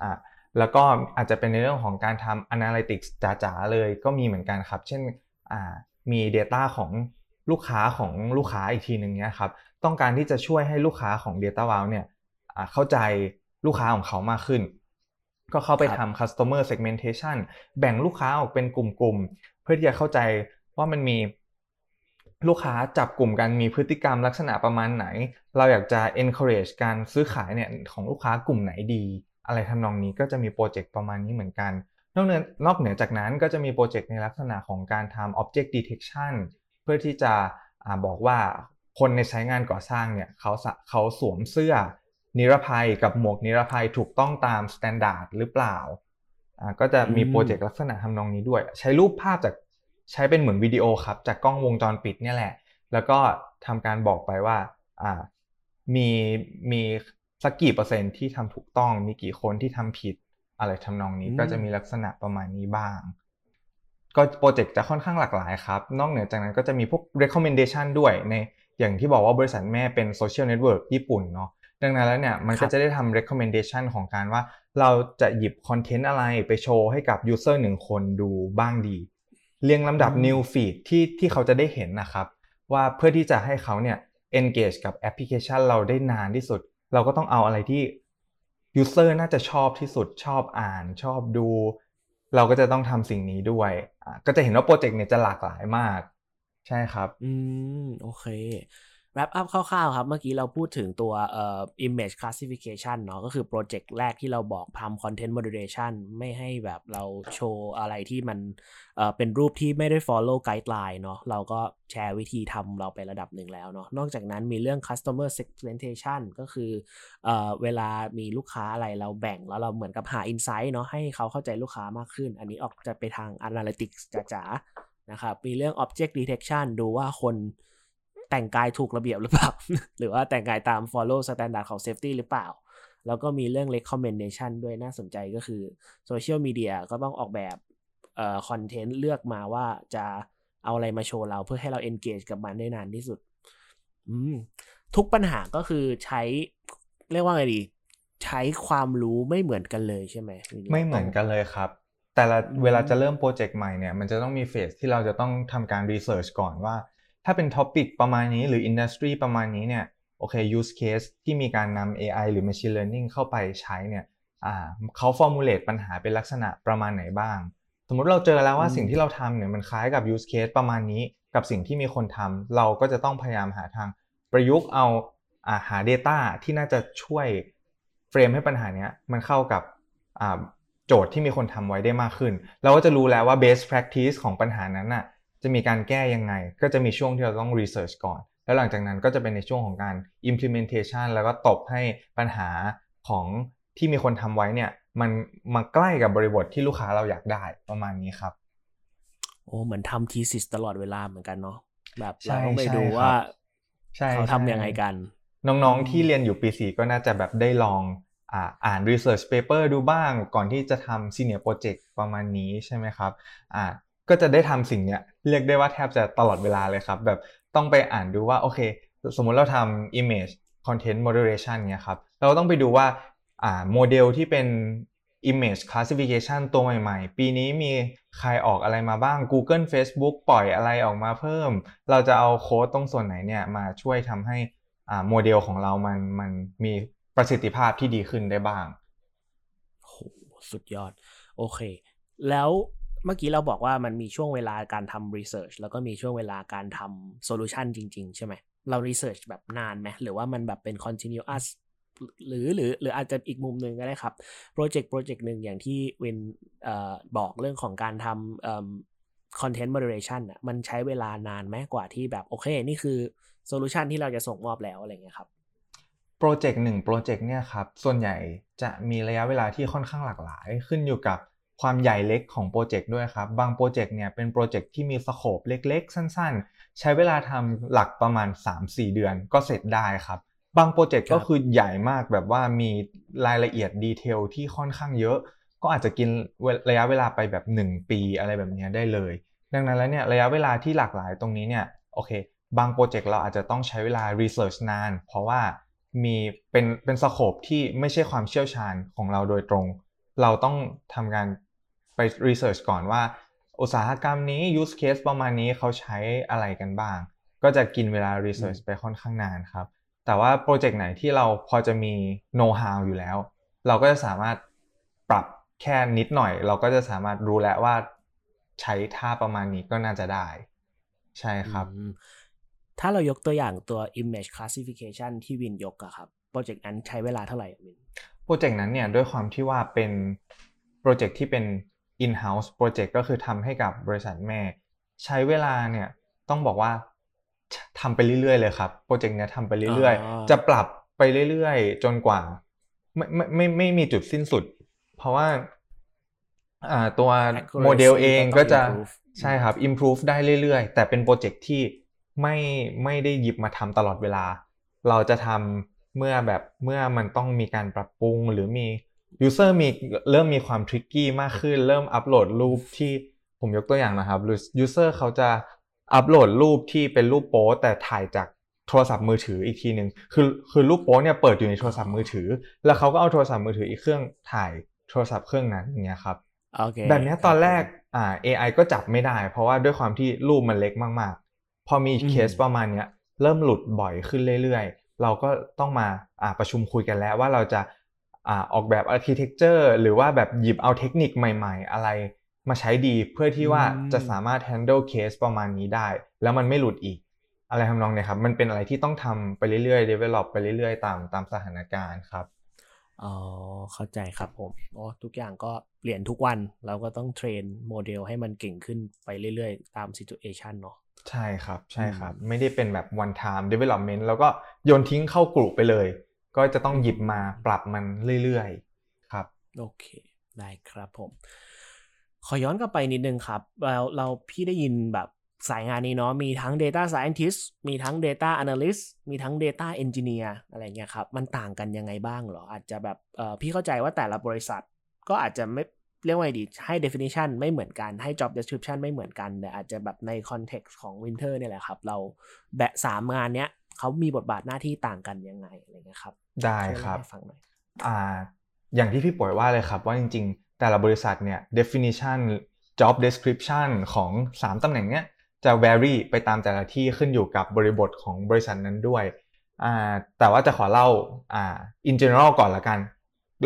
อ่าแล้วก็อาจจะเป็นในเรื่องของการทำ analytics จ๋าๆเลยก็มีเหมือนกันครับ เช่นอ่ามี Data ของลูกค้าของลูกค้าอีกทีหนึ่งเนี่ยครับต้องการที่จะช่วยให้ลูกค้าของ Data Wow เนี่ยเข้าใจลูกค้าของเขามากขึ้น ก็เข้าไปทำ customer segmentation แบ่งลูกค้าออกเป็นกลุ่มๆ เพื่อที่จะเข้าใจว่ามันมีลูกค้าจับกลุ่มกันมีพฤติกรรมลักษณะประมาณไหน เราอยากจะ encourage การซื้อขายเนี่ยของลูกค้ากลุ่มไหนดี อะไรทำนองนี้ก็จะมีโปรเจกต์ประมาณนี้เหมือนกัน นอกเหนือนอกเหนือจากนั้นก็จะมีโปรเจกต์ในลักษณะของการทำ object detection เพื่อที่จะอบอกว่าคนในใช้งานก่อสร้างเนี่ยเขาเขาสวมเสื้อ นิรภัยกับหมวกนิรภัยถูกต้องตามมาตรฐานหรือเปล่าอ่าก็จะมีโปรเจกต์ลักษณะทำนองนี้ด้วย ใช้รูปภาพจากใช้เป็นเหมือนวิดีโอครับ จากกล้องวงจรปิดเนี่ยแหละ แล้วก็ทำการบอกไปว่าอ่ามีมีสักกี่เปอร์เซ็นต์ที่ทำถูกต้อง มีกี่คนที่ทำผิดอะไรทำนองนี้ก็จะมีลักษณะประมาณนี้บ้าง ก็โปรเจกต์จะค่อนข้างหลากหลายครับ นอกเหนือจากนั้นก็จะมีพวก recommendation ด้วยในอย่างที่บอกว่าบริษัทแม่เป็นโซเชียลเน็ตเวิร์กญี่ปุ่นเนาะ ดังนั้นแล้วเนี่ยมันก็จะได้ทำ recommendation ของการว่า เราจะหยิบคอนเทนต์อะไรไปโชว์ให้กับ user หนึ่งคนดูบ้างดี เรียงลำดับ new feed ที่ที่เขาจะได้เห็นนะครับ ว่าเพื่อที่จะให้เขาเนี่ย engage กับแอปพลิเคชันเราได้นานที่สุด เราก็ต้องเอาอะไรที่ user น่าจะชอบที่สุดชอบอ่านชอบดู เราก็จะต้องทำสิ่งนี้ด้วย ก็จะเห็นว่าโปรเจกต์เนี่ยจะหลากหลายมาก ใช่ครับ อืม โอเค wrap up คร่าวๆครับ เมื่อกี้เราพูดถึงตัวเอ่อ image classification เนาะก็คือโปรเจกต์แรกที่เราบอกทำ content moderation ไม่ให้แบบเราโชว์อะไรที่มันเอ่อเป็นรูปที่ไม่ได้ follow guideline เนาะเราก็แชร์วิธีทำเราไประดับหนึ่งแล้วเนาะนอกจากนั้นมีเรื่อง customer segmentation ก็คือเอ่อเวลามีลูกค้าอะไรเราแบ่งแล้วเราเหมือนกับหา insight เนาะให้เขาเข้าใจลูกค้ามากขึ้น อันนี้ออกจะไปทาง analytics จ๋าๆนะครับมีเรื่อง object detection ดูว่าคน แต่งกายถูกระเบียบหรือเปล่า หรือว่าแต่งกายตาม follow standard ของ safety หรือเปล่า แล้วก็มีเรื่อง recommendation ด้วยน่าสนใจก็คือโซเชียลมีเดียก็ต้องออกแบบเอ่อคอนเทนต์เลือกมาว่าจะเอาอะไรมาโชว์เราเพื่อให้เรา engage กับมันได้นานที่สุด ทุกปัญหาก็คือใช้เรียกว่าไงดี ใช้ความรู้ไม่เหมือนกันเลยใช่ไหมไม่เหมือนกันเลยครับแต่ละเวลาจะเริ่มโปรเจกต์ใหม่เนี่ยมันจะต้องมีเฟสที่เราจะต้องทำการ research ก่อนว่า ถ้าเป็น topic ประมาณนี้หรือ industry ประมาณนี้เนี่ยโอเค use case ที่มีการนำ AI หรือ machine learning เข้าไปใช้เนี่ยเขา formulate ปัญหาเป็นลักษณะประมาณไหนบ้าง สมมุติเราเจอแล้วว่าสิ่งที่เราทำเนี่ยมันคล้ายกับ use case ประมาณนี้ กับสิ่งที่มีคนทำเราก็จะต้องพยายามหาทางประยุกต์เอาอาหา Data ที่น่าจะช่วยเฟรมให้ปัญหานี้มันเข้ากับโจทย์ที่มีคนทำไว้ได้มากขึ้น เราก็จะรู้แล้วว่า best practice ของปัญหานั้นน่ะ จะมีการแก้ยังไง ก็จะมีช่วงที่เราต้อง research ก่อน แล้วหลังจากนั้นก็จะเป็นในช่วงของการ implementation แล้วก็ตบให้ปัญหาของที่มีคนทำไว้เนี่ยมันมาใกล้กับบริบทที่ลูกค้าเราอยากได้ประมาณนี้ครับ โอ้เหมือนทำทีสิสตลอดเวลาเหมือนกันเนาะแบบใช่เราต้องไปใช่ดูครับว่าใช่เขาใช่ทำยังไงกัน น้องๆที่เรียนอยู่ปีสี่ก็น่าจะแบบได้ลองอ่าอ่าน research paper ดูบ้างก่อนที่จะทำ senior project ประมาณนี้ใช่ไหมครับอ่า ก็จะได้ทำสิ่งเนี้ยเรียกได้ว่าแทบจะตลอดเวลาเลยครับ แบบต้องไปอ่านดูว่าโอเค สมมุติเราทำ image content moderation เนี่ยครับเราต้องไปดูว่าอ่าโมเดลที่เป็น image classification ตัวใหม่ๆ ปีนี้มีใครออกอะไรมาบ้าง Google Facebook ปล่อยอะไรออกมาเพิ่ม เราจะเอาโค้ดตรงส่วนไหนเนี่ยมาช่วยทำให้อ่าโมเดลของเรามันมันมีประสิทธิภาพที่ดีขึ้นได้บ้างโหสุดยอด โอเค แล้ว เมื่อกี้เราบอกว่ามันมีช่วงเวลาการทำ research แล้วก็มีช่วงเวลาการทำ solution จริง ๆ ใช่ไหมเรา research แบบนานไหมหรือว่ามันแบบเป็น continuous หรือหรือหรืออาจจะอีกมุมหนึ่งก็ได้ครับโปรเจกต์โปรเจกต์หนึ่งอย่างที่วินเอ่อบอกเรื่องของการทำเอ่อ content moderation อะมันใช้เวลานานไหมกว่าที่แบบโอเค นี่คือโซลูชันที่เราจะส่งมอบแล้วอะไรเงี้ยครับโปรเจกต์หนึ่งโปรเจกต์เนี่ยครับ ส่วนใหญ่จะมีระยะเวลาที่ค่อนข้างหลากหลาย ขึ้นอยู่กับ ความใหญ่เล็กของโปรเจกต์ด้วยครับ บางโปรเจกต์เนี่ยเป็นโปรเจกต์ที่มี scope เล็ก ๆ สั้น ๆ ใช้เวลาทำหลักประมาณ 3-4 เดือนก็เสร็จได้ครับ บางโปรเจกต์ครับก็คือใหญ่มากแบบว่ามีรายละเอียด detail ที่ค่อนข้างเยอะ ก็อาจจะกินเวระยะเวลาไปแบบ 1 ปีอะไรแบบเนี้ยได้เลย ดังนั้นแล้วเนี่ยระยะเวลาที่หลากหลายตรงนี้เนี่ยโอเค บางโปรเจกต์เราอาจจะต้องใช้เวลา research นาน เพราะว่ามีเป็นเป็น scope ที่ไม่ใช่ความเชี่ยวชาญของเราโดยตรง เราต้องทำการ ไป research ก่อนว่าอุตสาหกรรมนี้ use case ประมาณนี้เขาใช้อะไรกันบ้าง ก็จะกินเวลา research ไปค่อนข้างนานครับ แต่ว่าโปรเจกต์ไหนที่เราพอจะมี know how อยู่แล้ว เราก็จะสามารถปรับแค่นิดหน่อย เราก็จะสามารถรู้แล้วว่าใช้ท่าประมาณนี้ก็น่าจะได้ ใช่ครับอืมถ้าเรายกตัวอย่างตัว image classification ที่วินยกอะครับ โปรเจกต์นั้นใช้เวลาเท่าไหร่อะวิน โปรเจกต์นั้นเนี่ยด้วยความที่ว่าเป็นโปรเจกต์ที่เป็น in-house โปรเจกต์ก็คือทำให้กับบริษัทแม่ ใช้เวลาเนี่ยต้องบอกว่าทำไปเรื่อยๆเลยครับโปรเจกต์เนี้ยทำไปเรื่อยอ่าๆจะปรับไปเรื่อยๆ จนกว่าไม่ไม่ไม่ไม่มีจุดสิ้นสุด เพราะว่าอ่าตัว Accuracy โมเดลเองก็จะก็ต้อง improve ใช่ครับ improve ได้เรื่อยๆ แต่เป็นโปรเจกต์ที่ไม่ไม่ได้หยิบมาทำตลอดเวลา เราจะทำเมื่อแบบเมื่อมันต้องมีการปรับปรุงหรือมี user มีเริ่มมีความทริกกี้มากขึ้น เริ่มอัปโหลดรูปที่ผมยกตัวอย่างนะครับ user เขาจะอัปโหลดรูปที่เป็นรูปโป๊แต่ถ่ายจากโทรศัพท์มือถืออีกทีหนึ่งคือคือรูปโป๊เนี่ยเปิดอยู่ในโทรศัพท์มือถือ แล้วเขาก็เอาโทรศัพท์มือถืออีกเครื่องถ่ายโทรศัพท์เครื่องนั้นอย่างเงี้ยครับโอเคแบบเนี้ยตอนแรกอ่า AI ก็จับไม่ได้ เพราะว่าด้วยความที่รูปมันเล็กมากๆ พอมีอืมเคสประมาณเนี้ยเริ่มหลุดบ่อยขึ้นเรื่อยๆ เราก็ต้องมาอ่าประชุมคุยกันแล้วว่าเราจะ อ่าออกแบบ architecture หรือว่าแบบหยิบเอาเทคนิคใหม่ ๆ อะไรมาใช้ดีเพื่อที่ว่าจะสามารถ handle เคสประมาณนี้ได้ แล้วมันไม่หลุดอีก อะไรทำนองเนี้ยครับ มันเป็นอะไรที่ต้องทำไปเรื่อยๆ develop ไปเรื่อยๆ ตามตามสถานการณ์ครับอ๋อเข้าใจครับผมอ๋อทุกอย่างก็เปลี่ยนทุกวันเราก็ต้อง train โมเดลให้มันเก่งขึ้นไปเรื่อยๆ ตาม situation เนาะใช่ครับใช่ครับอืมไม่ได้เป็นแบบ one time development แล้วก็โยนทิ้งเข้ากลุ่มไปเลย ก็จะต้องหยิบมาปรับมันเรื่อยๆครับโอเคได้ครับผมขอย้อนกลับไปนิดนึงครับ เราเราพี่ได้ยินแบบสายงานนี้เนาะมีทั้ง Data Scientist มีทั้ง Data Analyst มีทั้ง Data Engineer อะไรเงี้ยครับ มันต่างกันยังไงบ้างหรอ อาจจะแบบพี่เข้าใจว่าแต่ละบริษัท ก็อาจจะไม่เรียกว่าดีให้ definition ไม่เหมือนกันให้ job description ไม่เหมือนกันแต่อาจจะแบบใน context ของ Winter เนี่ยแหละครับ เราแบะสามงานเนี้ย เขามีบทบาทหน้าที่ต่างกันยังไงอะไรเงี้ยครับ ได้ช่วยครับเล่าให้ฟังหน่อยอ่าอย่างที่พี่ป่วยว่าเลยครับว่าจริง ๆ แต่ละบริษัทเนี่ย definition job description ของ 3 ตำแหน่งเนี้ยจะ vary ไปตามแต่ละที่ขึ้นอยู่กับบริบทของบริษัทนั้นด้วยอ่าแต่ว่าจะขอเล่าอ่า in general ก่อนละกัน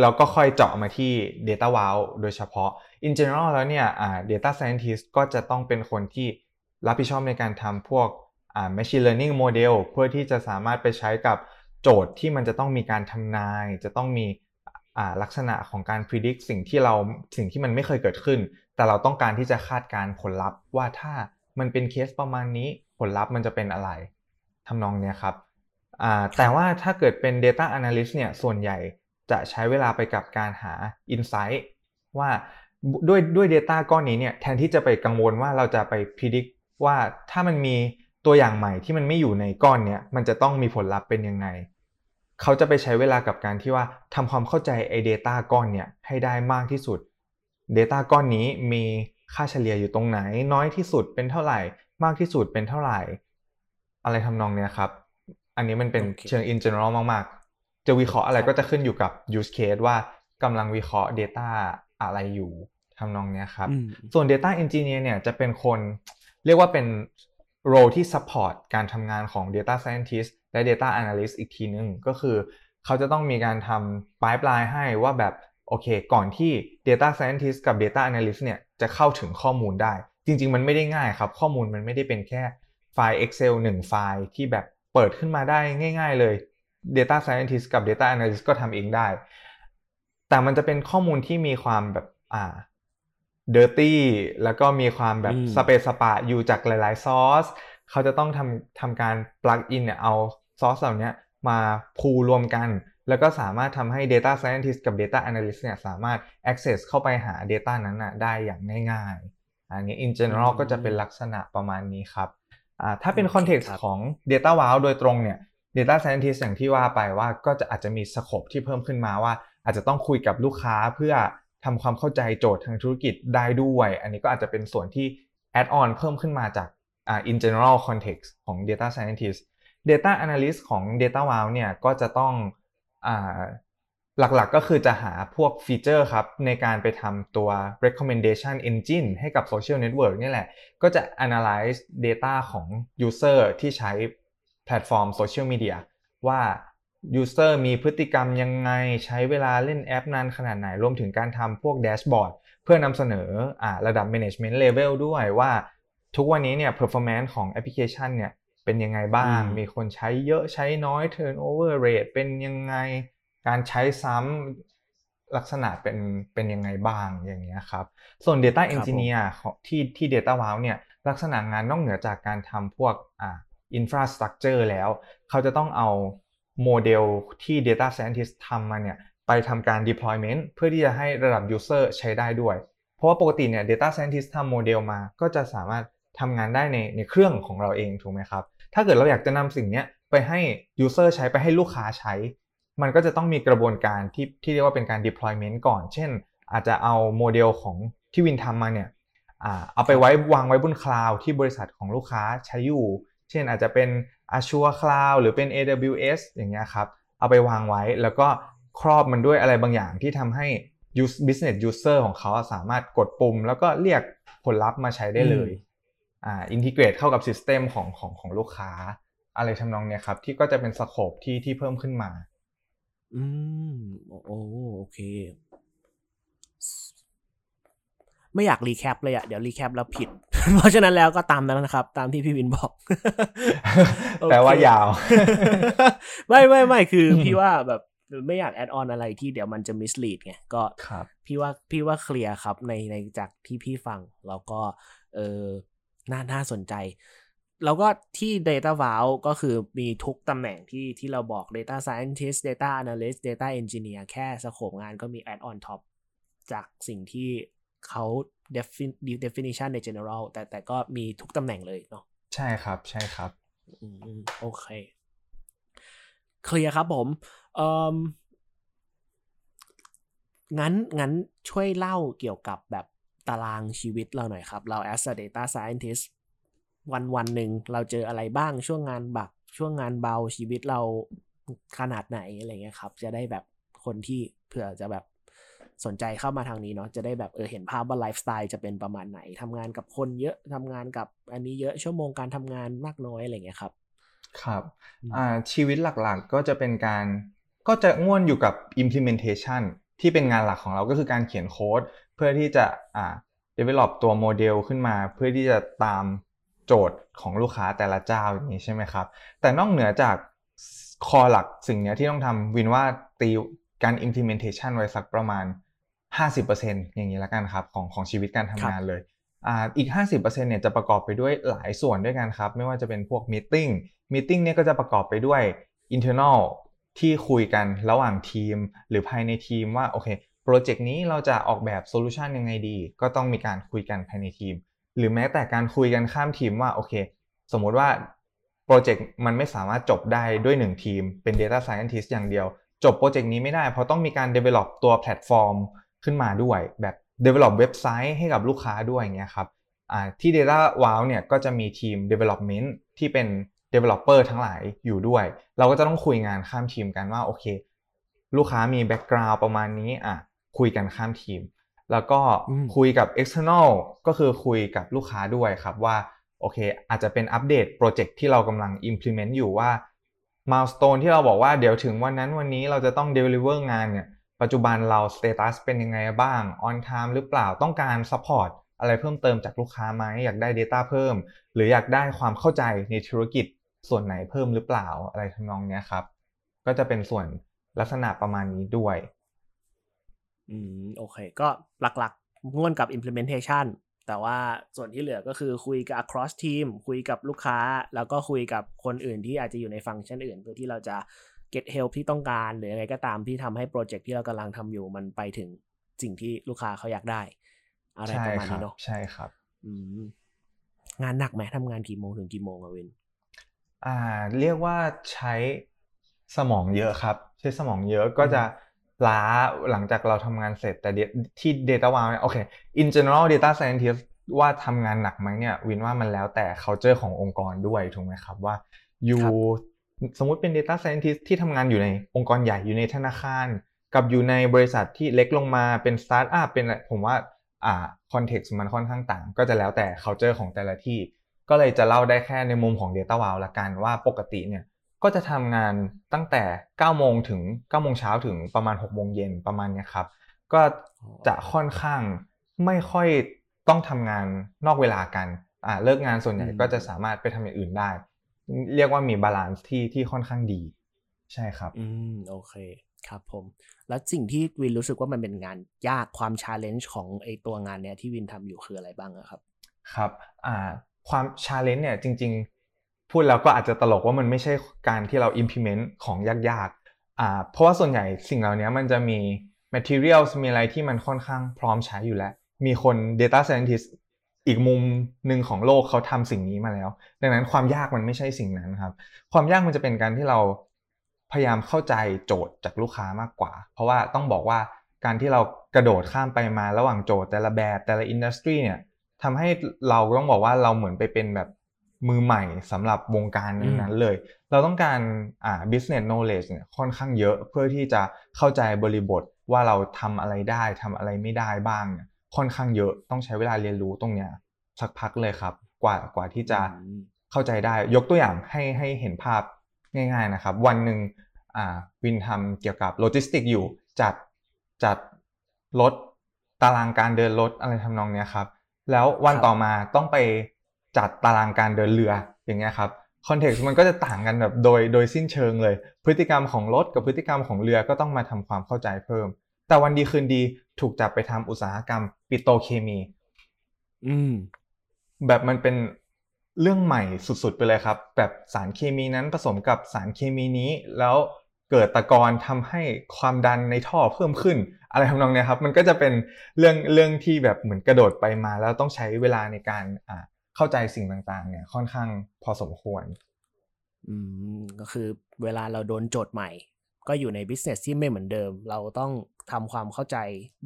แล้วก็ค่อยเจาะมาที่ data wow โดยเฉพาะ in general แล้วเนี่ยอ่า data scientist ก็จะต้องเป็นคนที่รับผิดชอบในการทำพวกอ่า machine learning model เพื่อที่จะสามารถไปใช้กับโจทย์ที่มันจะต้องมีการทำนาย จะต้องมีลักษณะของการ predict สิ่งที่เราสิ่งที่มันไม่เคยเกิดขึ้น แต่เราต้องการที่จะคาดการผลลัพธ์ ว่าถ้ามันเป็นเคสประมาณนี้ผลลัพธ์มันจะเป็นอะไรทำนองเนี้ยครับแต่ว่าถ้าเกิดเป็น data analyst เนี่ยส่วนใหญ่จะใช้เวลาไปกับการหา insight ว่าด้วยด้วย Data ก้อนนี้เนี่ยแทนที่จะไปกังวลว่าเราจะไปพิจิตรว่าถ้ามันมี ตัวอย่างใหม่ที่มันไม่อยู่ในก้อนเนี้ยมันจะต้องมีผลลัพธ์เป็นยังไง เขาจะไปใช้เวลากับการที่ว่าทำความเข้าใจไอ้ Data ก้อนเนี่ยให้ได้มากที่สุด Data ก้อนนี้มีค่าเฉลี่ยอยู่ตรงไหน น้อยที่สุดเป็นเท่าไหร่ มากที่สุดเป็นเท่าไหร่ อะไรทำนองเนี้ยครับ อันนี้มันเป็นเชิง in general มากๆ จะวิเคราะห์อะไรก็จะขึ้นอยู่กับ use case ว่ากำลังวิเคราะห์ Data อะไรอยู่ทำนองนี้ครับ ส่วน Data Engineer เนี่ยจะเป็นคนเรียกว่าเป็น โรที่ support การทำงานของ Data Scientist และ Data Analyst อีกทีนึง ก็คือเขาจะต้องมีการทำ pipeline ให้ว่าแบบโอเค ก่อนที่ Data Scientist กับ Data Analyst เนี่ยจะเข้าถึงข้อมูลได้ จริง ๆ มันไม่ได้ง่ายครับ ข้อมูลมันไม่ได้เป็นแค่ไฟล์ Excel 1 ไฟล์ที่แบบเปิดขึ้นมาได้ง่าย ๆ เลย Data Scientist กับ Data Analyst ก็ทำเองได้ แต่มันจะเป็นข้อมูลที่มีความแบบอ่า dirty แล้วก็มีความแบบสะเปะสะปะอยู่จากหลาย ๆ ซอส เขาจะต้องทำทำการ plug in เนี่ยเอาซอสเหล่านี้มา pool รวมกัน แล้วก็สามารถทำให้ Data Scientist กับ Data Analyst เนี่ยสามารถ access เข้าไปหา Data นั้นนะได้อย่างง่าย ๆ อันนี้ in general ก็จะเป็นลักษณะประมาณนี้ครับถ้าเป็น context ของ Data Wow โดยตรงเนี่ย Data Scientist อย่างที่ว่าไปว่าก็จะอาจจะมีสโคปที่เพิ่มขึ้นมาว่า อาจจะต้องคุยกับลูกค้าเพื่อ ทำความเข้าใจโจทย์ทางธุรกิจได้ด้วย อันนี้ก็อาจจะเป็นส่วนที่ add on เพิ่มขึ้นมาจากอ่า in general context ของ data scientist data analyst ของ data wow เนี่ยก็จะต้องอ่าหลักๆก็คือจะหาพวกฟีเจอร์ครับ ในการไปทำตัว recommendation engine ให้กับ social network นี่แหละ ก็จะ analyze data ของ user ที่ใช้แพลตฟอร์มโซเชียลมีเดียว่า user มีพฤติกรรมยังไงใช้เวลาเล่นแอปนานขนาดไหน รวมถึงการทำพวก dashboard เพื่อนำเสนออระดับ management level ด้วยว่าทุกวันนี้เนี่ย performance ของแอปพลิเคชันเนี่ยเป็นยังไงบ้าง มีคนใช้เยอะใช้น้อย turnover rate เป็นยังไง การใช้ซ้ำลักษณะเป็นเป็นยังไงบ้างอย่างเงี้ยครับ ส่วน Data Engineer ที่ที่ Data Wow เนี่ยลักษณะงานนอกเหนือจากการทำพวกอ่า infrastructure แล้ว เขาจะต้องเอา โมเดลที่ Data Scientist ทำมาเนี่ยไปทำการ deployment เพื่อที่จะให้ระดับ user ใช้ได้ด้วย เพราะว่าปกติเนี่ย Data Scientist ทำโมเดลมาก็จะสามารถทำงานได้ในในเครื่องของเราเองถูกไหมครับ ถ้าเกิดเราอยากจะนำสิ่งนี้ไปให้ user ใช้ไปให้ลูกค้าใช้ มันก็จะต้องมีกระบวนการที่ที่เรียกว่าเป็นการ deployment ก่อน เช่น อาจจะเอาโมเดลของที่วินทำมาเนี่ยเอาไปไว้วางไว้บนคลาวด์ที่บริษัทของลูกค้าใช้อยู่ เช่นอาจจะเป็น Azure Cloud หรือเป็น AWS อย่างเงี้ยครับ เอาไปวางไว้แล้วก็ครอบมันด้วยอะไรบางอย่างที่ทำให้ use business user ของเขาสามารถกดปุ่ม แล้วก็เรียกผลลัพธ์มาใช้ได้เลย อ่า integrate เข้ากับ system ของของของลูกค้า อะไรทำนองเนี้ยครับ ที่ก็จะเป็น scope ที่ที่เพิ่มขึ้นมา อืม โอ้โอเค ไม่อยาก recap เลยอะเดี๋ยว recap แล้วผิด เพราะฉะนั้นแล้วก็ตามนั้นนะครับ ตามที่พี่วินบอกแปลว่ายาว ไม่ไม่ไม่คือพี่ว่าแบบไม่อยาก add on อะไรที่เดี๋ยวมันจะ mislead ไงก็พี่ว่าพี่ว่าเคลียร์ครับในในจากที่พี่ฟัง แล้วก็เออน่าน่าสนใจ แล้วก็ที่ Data v a l ก็คือมีทุกตำแหน่งที่ที่เราบอก Data Scientist Data Analyst Data Engineer แค่สโคปงานก็มี Add on top จากสิ่งที่ เขา definition ใน general แต่แต่ก็มีทุกตำแหน่งเลยเนาะใช่ครับใช่ครับโอเคเคลียร์ครับผมเอ่องั้นงั้นช่วยเล่าเกี่ยวกับแบบตารางชีวิตเราหน่อยครับ เรา as a data scientist วันวันหนึ่งเราเจออะไรบ้างช่วงงานบัก ช่วงงานเบาชีวิตเราขนาดไหนอะไรเงี้ยครับ จะได้แบบคนที่เผื่อจะแบบ สนใจเข้ามาทางนี้เนาะจะได้แบบเออเห็นภาพว่าไลฟ์สไตล์จะเป็นประมาณไหนทำงานกับคนเยอะทำงานกับอันนี้เยอะชั่วโมงการทำงานมากน้อยอะไรเงี้ยครับ ครับอ่าชีวิตหลักๆก็จะเป็นการก็จะง่วนอยู่กับ implementation ที่เป็นงานหลักของเราก็คือการเขียนโค้ด เพื่อที่จะอ่า develop ตัวโมเดลขึ้นมา เพื่อที่จะตามโจทย์ของลูกค้าแต่ละเจ้าอย่างนี้ใช่ไหมครับ แต่นอกเหนือจากคอหลักสิ่งนี้ที่ต้องทำวินว่าตีการ implementation ไว้สักประมาณ 50%อย่างนี้ละกันครับของของชีวิตการทำงานเลยอ่าอีก 50%เนี่ยจะประกอบไปด้วยหลายส่วนด้วยกันครับ ไม่ว่าจะเป็นพวก meeting meeting เนี่ยก็จะประกอบไปด้วย internal ที่คุยกันระหว่างทีม หรือภายในทีมว่าโอเคโปรเจกต์นี้เราจะออกแบบโซลูชันยังไงดี ก็ต้องมีการคุยกันภายในทีม หรือแม้แต่การคุยกันข้ามทีมว่าโอเค สมมุติว่าโปรเจกต์มันไม่สามารถจบได้ด้วย1ทีมเป็น Data Scientist อย่างเดียว จบโปรเจกต์นี้ไม่ได้เพราะต้องมีการ develop ตัวแพลตฟอร์ม ขึ้นมาด้วยแบบ develop เว็บไซต์ให้กับลูกค้าด้วยอย่างเงี้ยครับที่ Data Wow เนี่ยก็จะมีทีม development ที่เป็น developer ทั้งหลายอยู่ด้วย เราก็จะต้องคุยงานข้ามทีมกันว่าโอเค ลูกค้ามี background ประมาณนี้อะคุยกันข้ามทีม แล้วก็คุยกับ external ก็คือคุยกับลูกค้าด้วยครับว่าโอเค อาจจะเป็นอัปเดตโปรเจกต์ที่เรากำลัง implement อยู่ว่า milestone ที่เราบอกว่าเดี๋ยวถึงวันนั้นวันนี้เราจะต้อง deliver งานเนี่ย ปัจจุบันเรา status เป็นยังไงบ้าง on time หรือเปล่าต้องการ support อะไรเพิ่มเติมจากลูกค้าไหมอยากได้ Data เพิ่ม หรืออยากได้ความเข้าใจในธุรกิจส่วนไหนเพิ่มหรือเปล่าอะไรทำนองนี้ครับ ก็จะเป็นส่วนลักษณะประมาณนี้ด้วยอืมโอเค ก็หลักๆง่วนกับ implementation แต่ว่าส่วนที่เหลือก็คือคุยกับ across team คุยกับลูกค้า แล้วก็คุยกับคนอื่นที่อาจจะอยู่ในฟังก์ชันอื่น เพื่อที่เราจะ get help ที่ต้องการ หรืออะไรก็ตามที่ทำให้โปรเจกต์ที่เรากำลังทำอยู่มันไปถึงสิ่งที่ลูกค้าเขาอยากได้ อะไรประมาณนี้เนาะใช่ครับงานหนักไหมทำงานกี่โมงถึงกี่โมงอะวินอ่า เรียกว่าใช้สมองเยอะครับ ใช้สมองเยอะก็จะล้าหลังจากเราทำงานเสร็จแต่ที่ Data w o w เนี่ยโอเค in general data scientist ว่าทำงานหนักไหมเนี่ย วินว่ามันแล้วแต่ culture ขององค์กรด้วยถูกไหมครับว่าอยู่ สมมุติเป็น data scientist ที่ทำงานอยู่ในองค์กรใหญ่อยู่ในธนาคาร กับอยู่ในบริษัทที่เล็กลงมาเป็น start up เป็นผมว่าอ่า context มันค่อนข้างต่าง ก็จะแล้วแต่ culture ของแต่ละที่ ก็เลยจะเล่าได้แค่ในมุมของ Data w o w ละกันว่าปกติเนี่ยก็จะทำงานตั้งแต่9โมงถึง9โมงเช้าถึงประมาณ6โมงเย็นประมาณนี้ครับก็จะค่อนข้างไม่ค่อยต้องทำงานนอกเวลากันอ่าเลิกงานส่วนใหญ่ก็จะสามารถไปทำอย่างอื่นได้ เรียกว่ามี balance ที่ที่ค่อนข้างดี ใช่ครับ อืมโอเคครับผม แล้วสิ่งที่วินรู้สึกว่ามันเป็นงานยากความ challenge ของไอตัวงานเนี้ยที่วินทำอยู่คืออะไรบ้างครับ ครับอ่าความ challenge เนี่ยจริงพูดแล้วก็อาจจะตลกว่ามันไม่ใช่การที่เรา implement ของยากๆอ่าเพราะว่าส่วนใหญ่สิ่งเหล่านี้มันจะมี materials มีอะไรที่มันค่อนข้างพร้อมใช้อยู่แล้ว มีคน data scientist อีกมุมหนึ่งของโลกเขาทำสิ่งนี้มาแล้ว ดังนั้นความยากมันไม่ใช่สิ่งนั้นครับ ความยากมันจะเป็นการที่เราพยายามเข้าใจโจทย์จากลูกค้ามากกว่า เพราะว่าต้องบอกว่าการที่เรากระโดดข้ามไปมาระหว่างโจทย์แต่ละแบบแต่ละอินดัสทรีเนี่ยทำให้เราต้องบอกว่าเราเหมือนไปเป็นแบบมือใหม่สำหรับวงการนั้นเลย เราต้องการอ่า business knowledge เนี่ยค่อนข้างเยอะเพื่อที่จะเข้าใจบริบทว่าเราทำอะไรได้ทำอะไรไม่ได้บ้างเนี่ย ค่อนข้างเยอะต้องใช้เวลาเรียนรู้ตรงเนี้ยสักพักเลยครับ กว่ากว่าที่จะเข้าใจได้ ยกตัวอย่างให้ให้เห็นภาพง่ายๆนะครับ วันหนึ่งอ่าวินทำเกี่ยวกับโลจิสติกอยู่จัดจัดรถตารางการเดินรถอะไรทำนองเนี้ยครับ แล้ววันต่อมาต้องไปจัดตารางการเดินเรืออย่างเงี้ยครับ context มันก็จะต่างกันแบบโดยโดยสิ้นเชิงเลย พฤติกรรมของรถกับพฤติกรรมของเรือก็ต้องมาทำความเข้าใจเพิ่ม แต่วันดีคืนดีถูกจับไปทำอุตสาหกรรมปิโตเคมี อืม แบบมันเป็นเรื่องใหม่สุดๆไปเลยครับ แบบสารเคมีนั้นผสมกับสารเคมีนี้ แล้วเกิดตะกอนทำให้ความดันในท่อเพิ่มขึ้น อะไรทำนองนี้ครับ มันก็จะเป็นเรื่องเรื่องที่แบบเหมือนกระโดดไปมา แล้วต้องใช้เวลาในการอ่าเข้าใจสิ่งต่างๆ เนี่ยค่อนข้างพอสมควร อืมก็คือเวลาเราโดนโจทย์ใหม่ ก็อยู่ในบิสเนสที่ไม่เหมือนเดิม เราต้องทำความเข้าใจ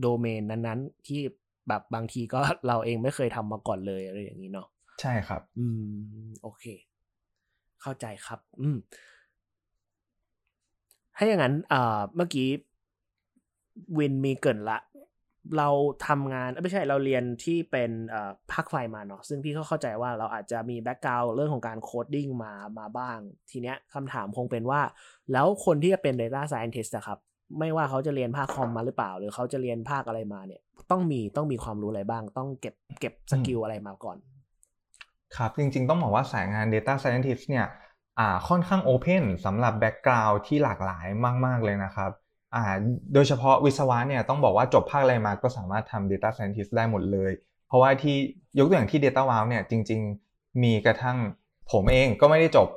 โดเมนนั้นๆ ที่แบบบางทีก็เราเองไม่เคยทำมาก่อนเลยอะไรอย่างนี้เนาะใช่ครับ อืม โอเค เข้าใจครับ อืมให้อย่างนั้นเอ่อเมื่อกี้วินมีเกริ่นละ เราทำงานไม่ใช่เราเรียนที่เป็นภาคไฟมาเนาะซึ่งพี่ก็เข้าใจว่าเราอาจจะมี background เรื่องของการ coding มามาบ้าง ทีเนี้ยคำถามคงเป็นว่า แล้วคนที่จะเป็น Data Scientist อะครับ ไม่ว่าเขาจะเรียนภาคคอมมาหรือเปล่า หรือเขาจะเรียนภาคอะไรมาเนี่ย ต้องมีต้องมีความรู้อะไรบ้าง ต้องเก็บเก็บ skill อะไรมาก่อน ครับ จริง ๆ ต้องบอกว่าสายงาน Data Scientist เนี่ยอ่าค่อนข้าง open สำหรับ background ที่หลากหลายมาก ๆเลยนะครับอ่า โดยเฉพาะวิศวะเนี่ยต้องบอกว่าจบภาคอะไรมาก็สามารถทำ Data Scientist ได้หมดเลย เพราะว่าที่ยกตัวอย่างที่ Data Wow เนี่ยจริง ๆ มีกระทั่งผมเองก็ไม่ได้จบ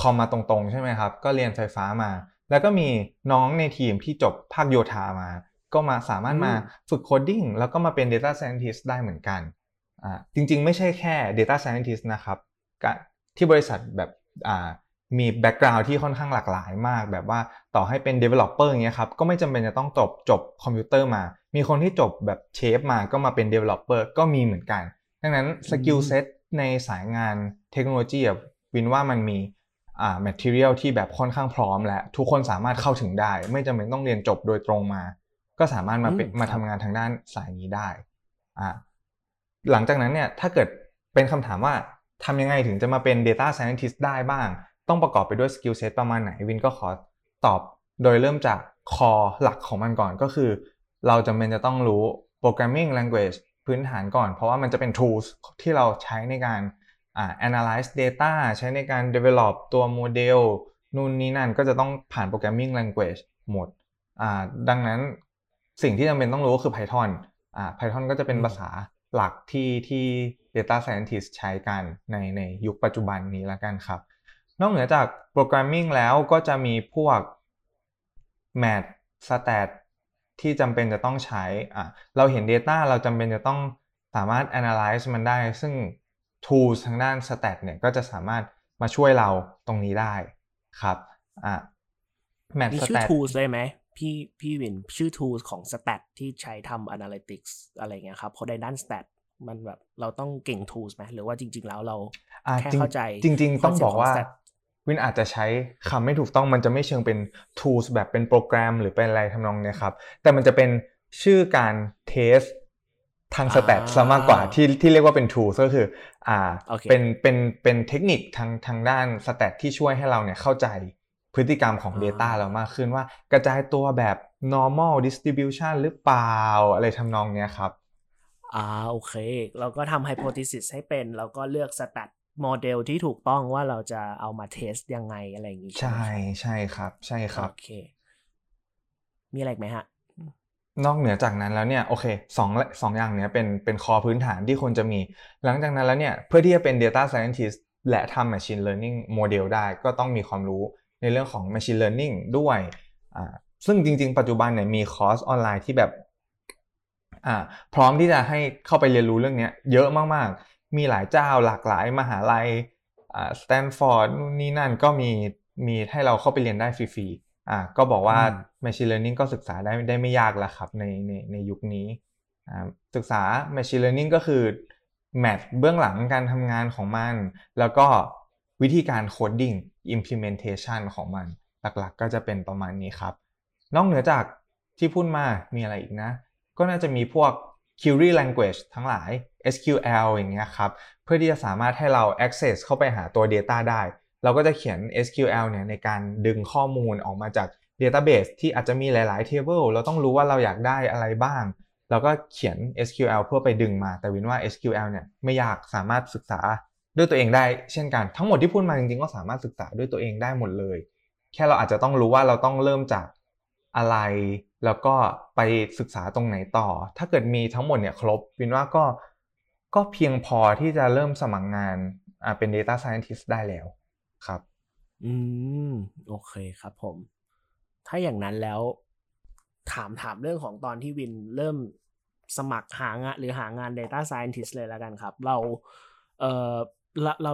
คอมมาตรงๆ ใช่ไหมครับ ก็เรียนไฟฟ้ามา แล้วก็มีน้องในทีมที่จบภาคโยธามา ก็มาสามารถมาฝึก coding แล้วก็มาเป็น Data Scientist ได้เหมือนกันอ่าจริงๆ ไม่ใช่แค่ Data Scientist นะครับที่บริษัทแบบอ่า มี background ที่ค่อนข้างหลากหลายมาก แบบว่าต่อให้เป็น Developer อย่างเงี้ยครับก็ไม่จำเป็นจะต้องจบจบคอมพิวเตอร์มา มีคนที่จบแบบเชฟมาก็มาเป็น Developer ก็มีเหมือนกัน ดังนั้น skill set ในสายงานเทคโนโลยีวินว่ามันมีอ่า material ที่แบบค่อนข้างพร้อม และทุกคนสามารถเข้าถึงได้ ไม่จำเป็นต้องเรียนจบโดยตรงมา ก็สามารถมาเป็นมาทำงานทางด้านสายนี้ได้อ่าหลังจากนั้นเนี่ยถ้าเกิดเป็นคำถามว่าทำยังไงถึงจะมาเป็น Data Scientist ได้บ้าง ต้องประกอบไปด้วย skill set ประมาณไหนวินก็ขอตอบโดยเริ่มจาก core หลักของมันก่อนก็คือ เราจำเป็นจะต้องรู้ programming language พื้นฐานก่อน เพราะว่ามันจะเป็น tools ที่เราใช้ในการอ่า analyze data ใช้ในการ develop ตัวโมเดลนู่นนี่นั่นก็จะต้องผ่าน programming language หมดอ่าดังนั้นสิ่งที่จำเป็นต้องรู้ก็คือ Python อ่า Python ก็จะเป็นภาษาหลักที่ที่ data scientist ใช้กันในในยุคปัจจุบันนี้แล้วกันครับ นอกเหนือจาก programming แล้วก็จะมีพวก math stat ที่จำเป็นจะต้องใช้อะเราเห็น data เราจำเป็นจะต้องสามารถ analyze มันได้ ซึ่ง tools ทางด้าน stat เนี่ยก็จะสามารถมาช่วยเราตรงนี้ได้ครับอะ math stat ชื่อ tools ได้ไหมพี่พี่วินชื่อ tools ของ stat ที่ใช้ทำ analytics อะไรเงี้ยครับเพราะในด้าน stat มันแบบเราต้องเก่ง tools ไหมหรือว่าจริง ๆ แล้วเราแค่เข้าใจจริง ๆ ต้องบอกว่า วินอาจจะใช้คำไม่ถูกต้องมันจะไม่เชิงเป็น tools แบบเป็นโปรแกรมหรือเป็นอะไรทำนองเนี้ยครับ แต่มันจะเป็นชื่อการtest ทาง stat ซะมากกว่าที่ที่เรียกว่าเป็น tools ก็คืออ่าเป็นเป็นเป็นเทคนิคทางทางด้าน stat ที่ช่วยให้เราเนี่ยเข้าใจพฤติกรรมของ Data เรามากขึ้นว่ากระจายตัวแบบ normal distribution หรือเปล่าอะไรทำนองเนี้ยครับ อ่าโอเค เราก็ทำ hypothesis ให้เป็น แล้วก็เลือก stat model ที่ถูกต้องว่าเราจะเอามา test ยังไงอะไรอย่างนี้ใช่ใช่ครับ ใช่ครับ โอเค มีอะไรไหมฮะ นอกเหนือจากนั้นแล้วเนี่ยโอเคสองสองอย่างเนี้ยเป็นเป็น core พื้นฐานที่คนจะมี หลังจากนั้นแล้วเนี่ย เพื่อที่จะเป็น Data Scientist และทำ Machine Learning โมเดลได้ก็ต้องมีความรู้ในเรื่องของ Machine Learning ด้วยอ่าซึ่งจริง ๆ ปัจจุบันเนี่ยมีคอร์สออนไลน์ที่แบบอ่าพร้อมที่จะให้เข้าไปเรียนรู้เรื่องนี้เยอะมากๆ มีหลายเจ้าหลากหลายมหาลัยอ่าสแตนฟอร์ดนู่นนี่นั่นก็มีมีให้เราเข้าไปเรียนได้ฟรีๆอ่าก็บอกว่า Machine Learning ก็ศึกษาได้ได้ไม่ยากแล้วครับในในในยุคนี้อ่าศึกษา Machine Learning ก็คือ math เบื้องหลังการทำงานของมัน แล้วก็วิธีการ coding implementation ของมัน หลักๆ ก็จะเป็นประมาณนี้ครับ นอกเหนือจากที่พูดมามีอะไรอีกนะ ก็น่าจะมีพวก query language ทั้งหลาย SQL อย่างเงี้ยครับ เพื่อที่จะสามารถให้เรา access เข้าไปหาตัว data ได้ เราก็จะเขียน SQL เนี่ยในการดึงข้อมูลออกมาจาก database ที่อาจจะมีหลาย ๆ table เราต้องรู้ว่าเราอยากได้อะไรบ้าง เราก็เขียน SQL เพื่อไปดึงมา แต่วินว่า SQL เนี่ยไม่ยากสามารถศึกษาด้วยตัวเองได้เช่นกัน ทั้งหมดที่พูดมาจริง ๆ ก็สามารถศึกษาด้วยตัวเองได้หมดเลย แค่เราอาจจะต้องรู้ว่าเราต้องเริ่มจากอะไร แล้วก็ไปศึกษาตรงไหนต่อ ถ้าเกิดมีทั้งหมดเนี่ยครบวินว่าก็ก็เพียงพอที่จะเริ่มสมัครงานอ่าเป็น Data Scientist ได้แล้วครับ อืม โอเคครับผม ถ้าอย่างนั้นแล้ว ถามถามเรื่องของตอนที่วินเริ่มสมัครหางานหรือหางาน Data Scientist เลยแล้วกันครับ เราเออเราเรา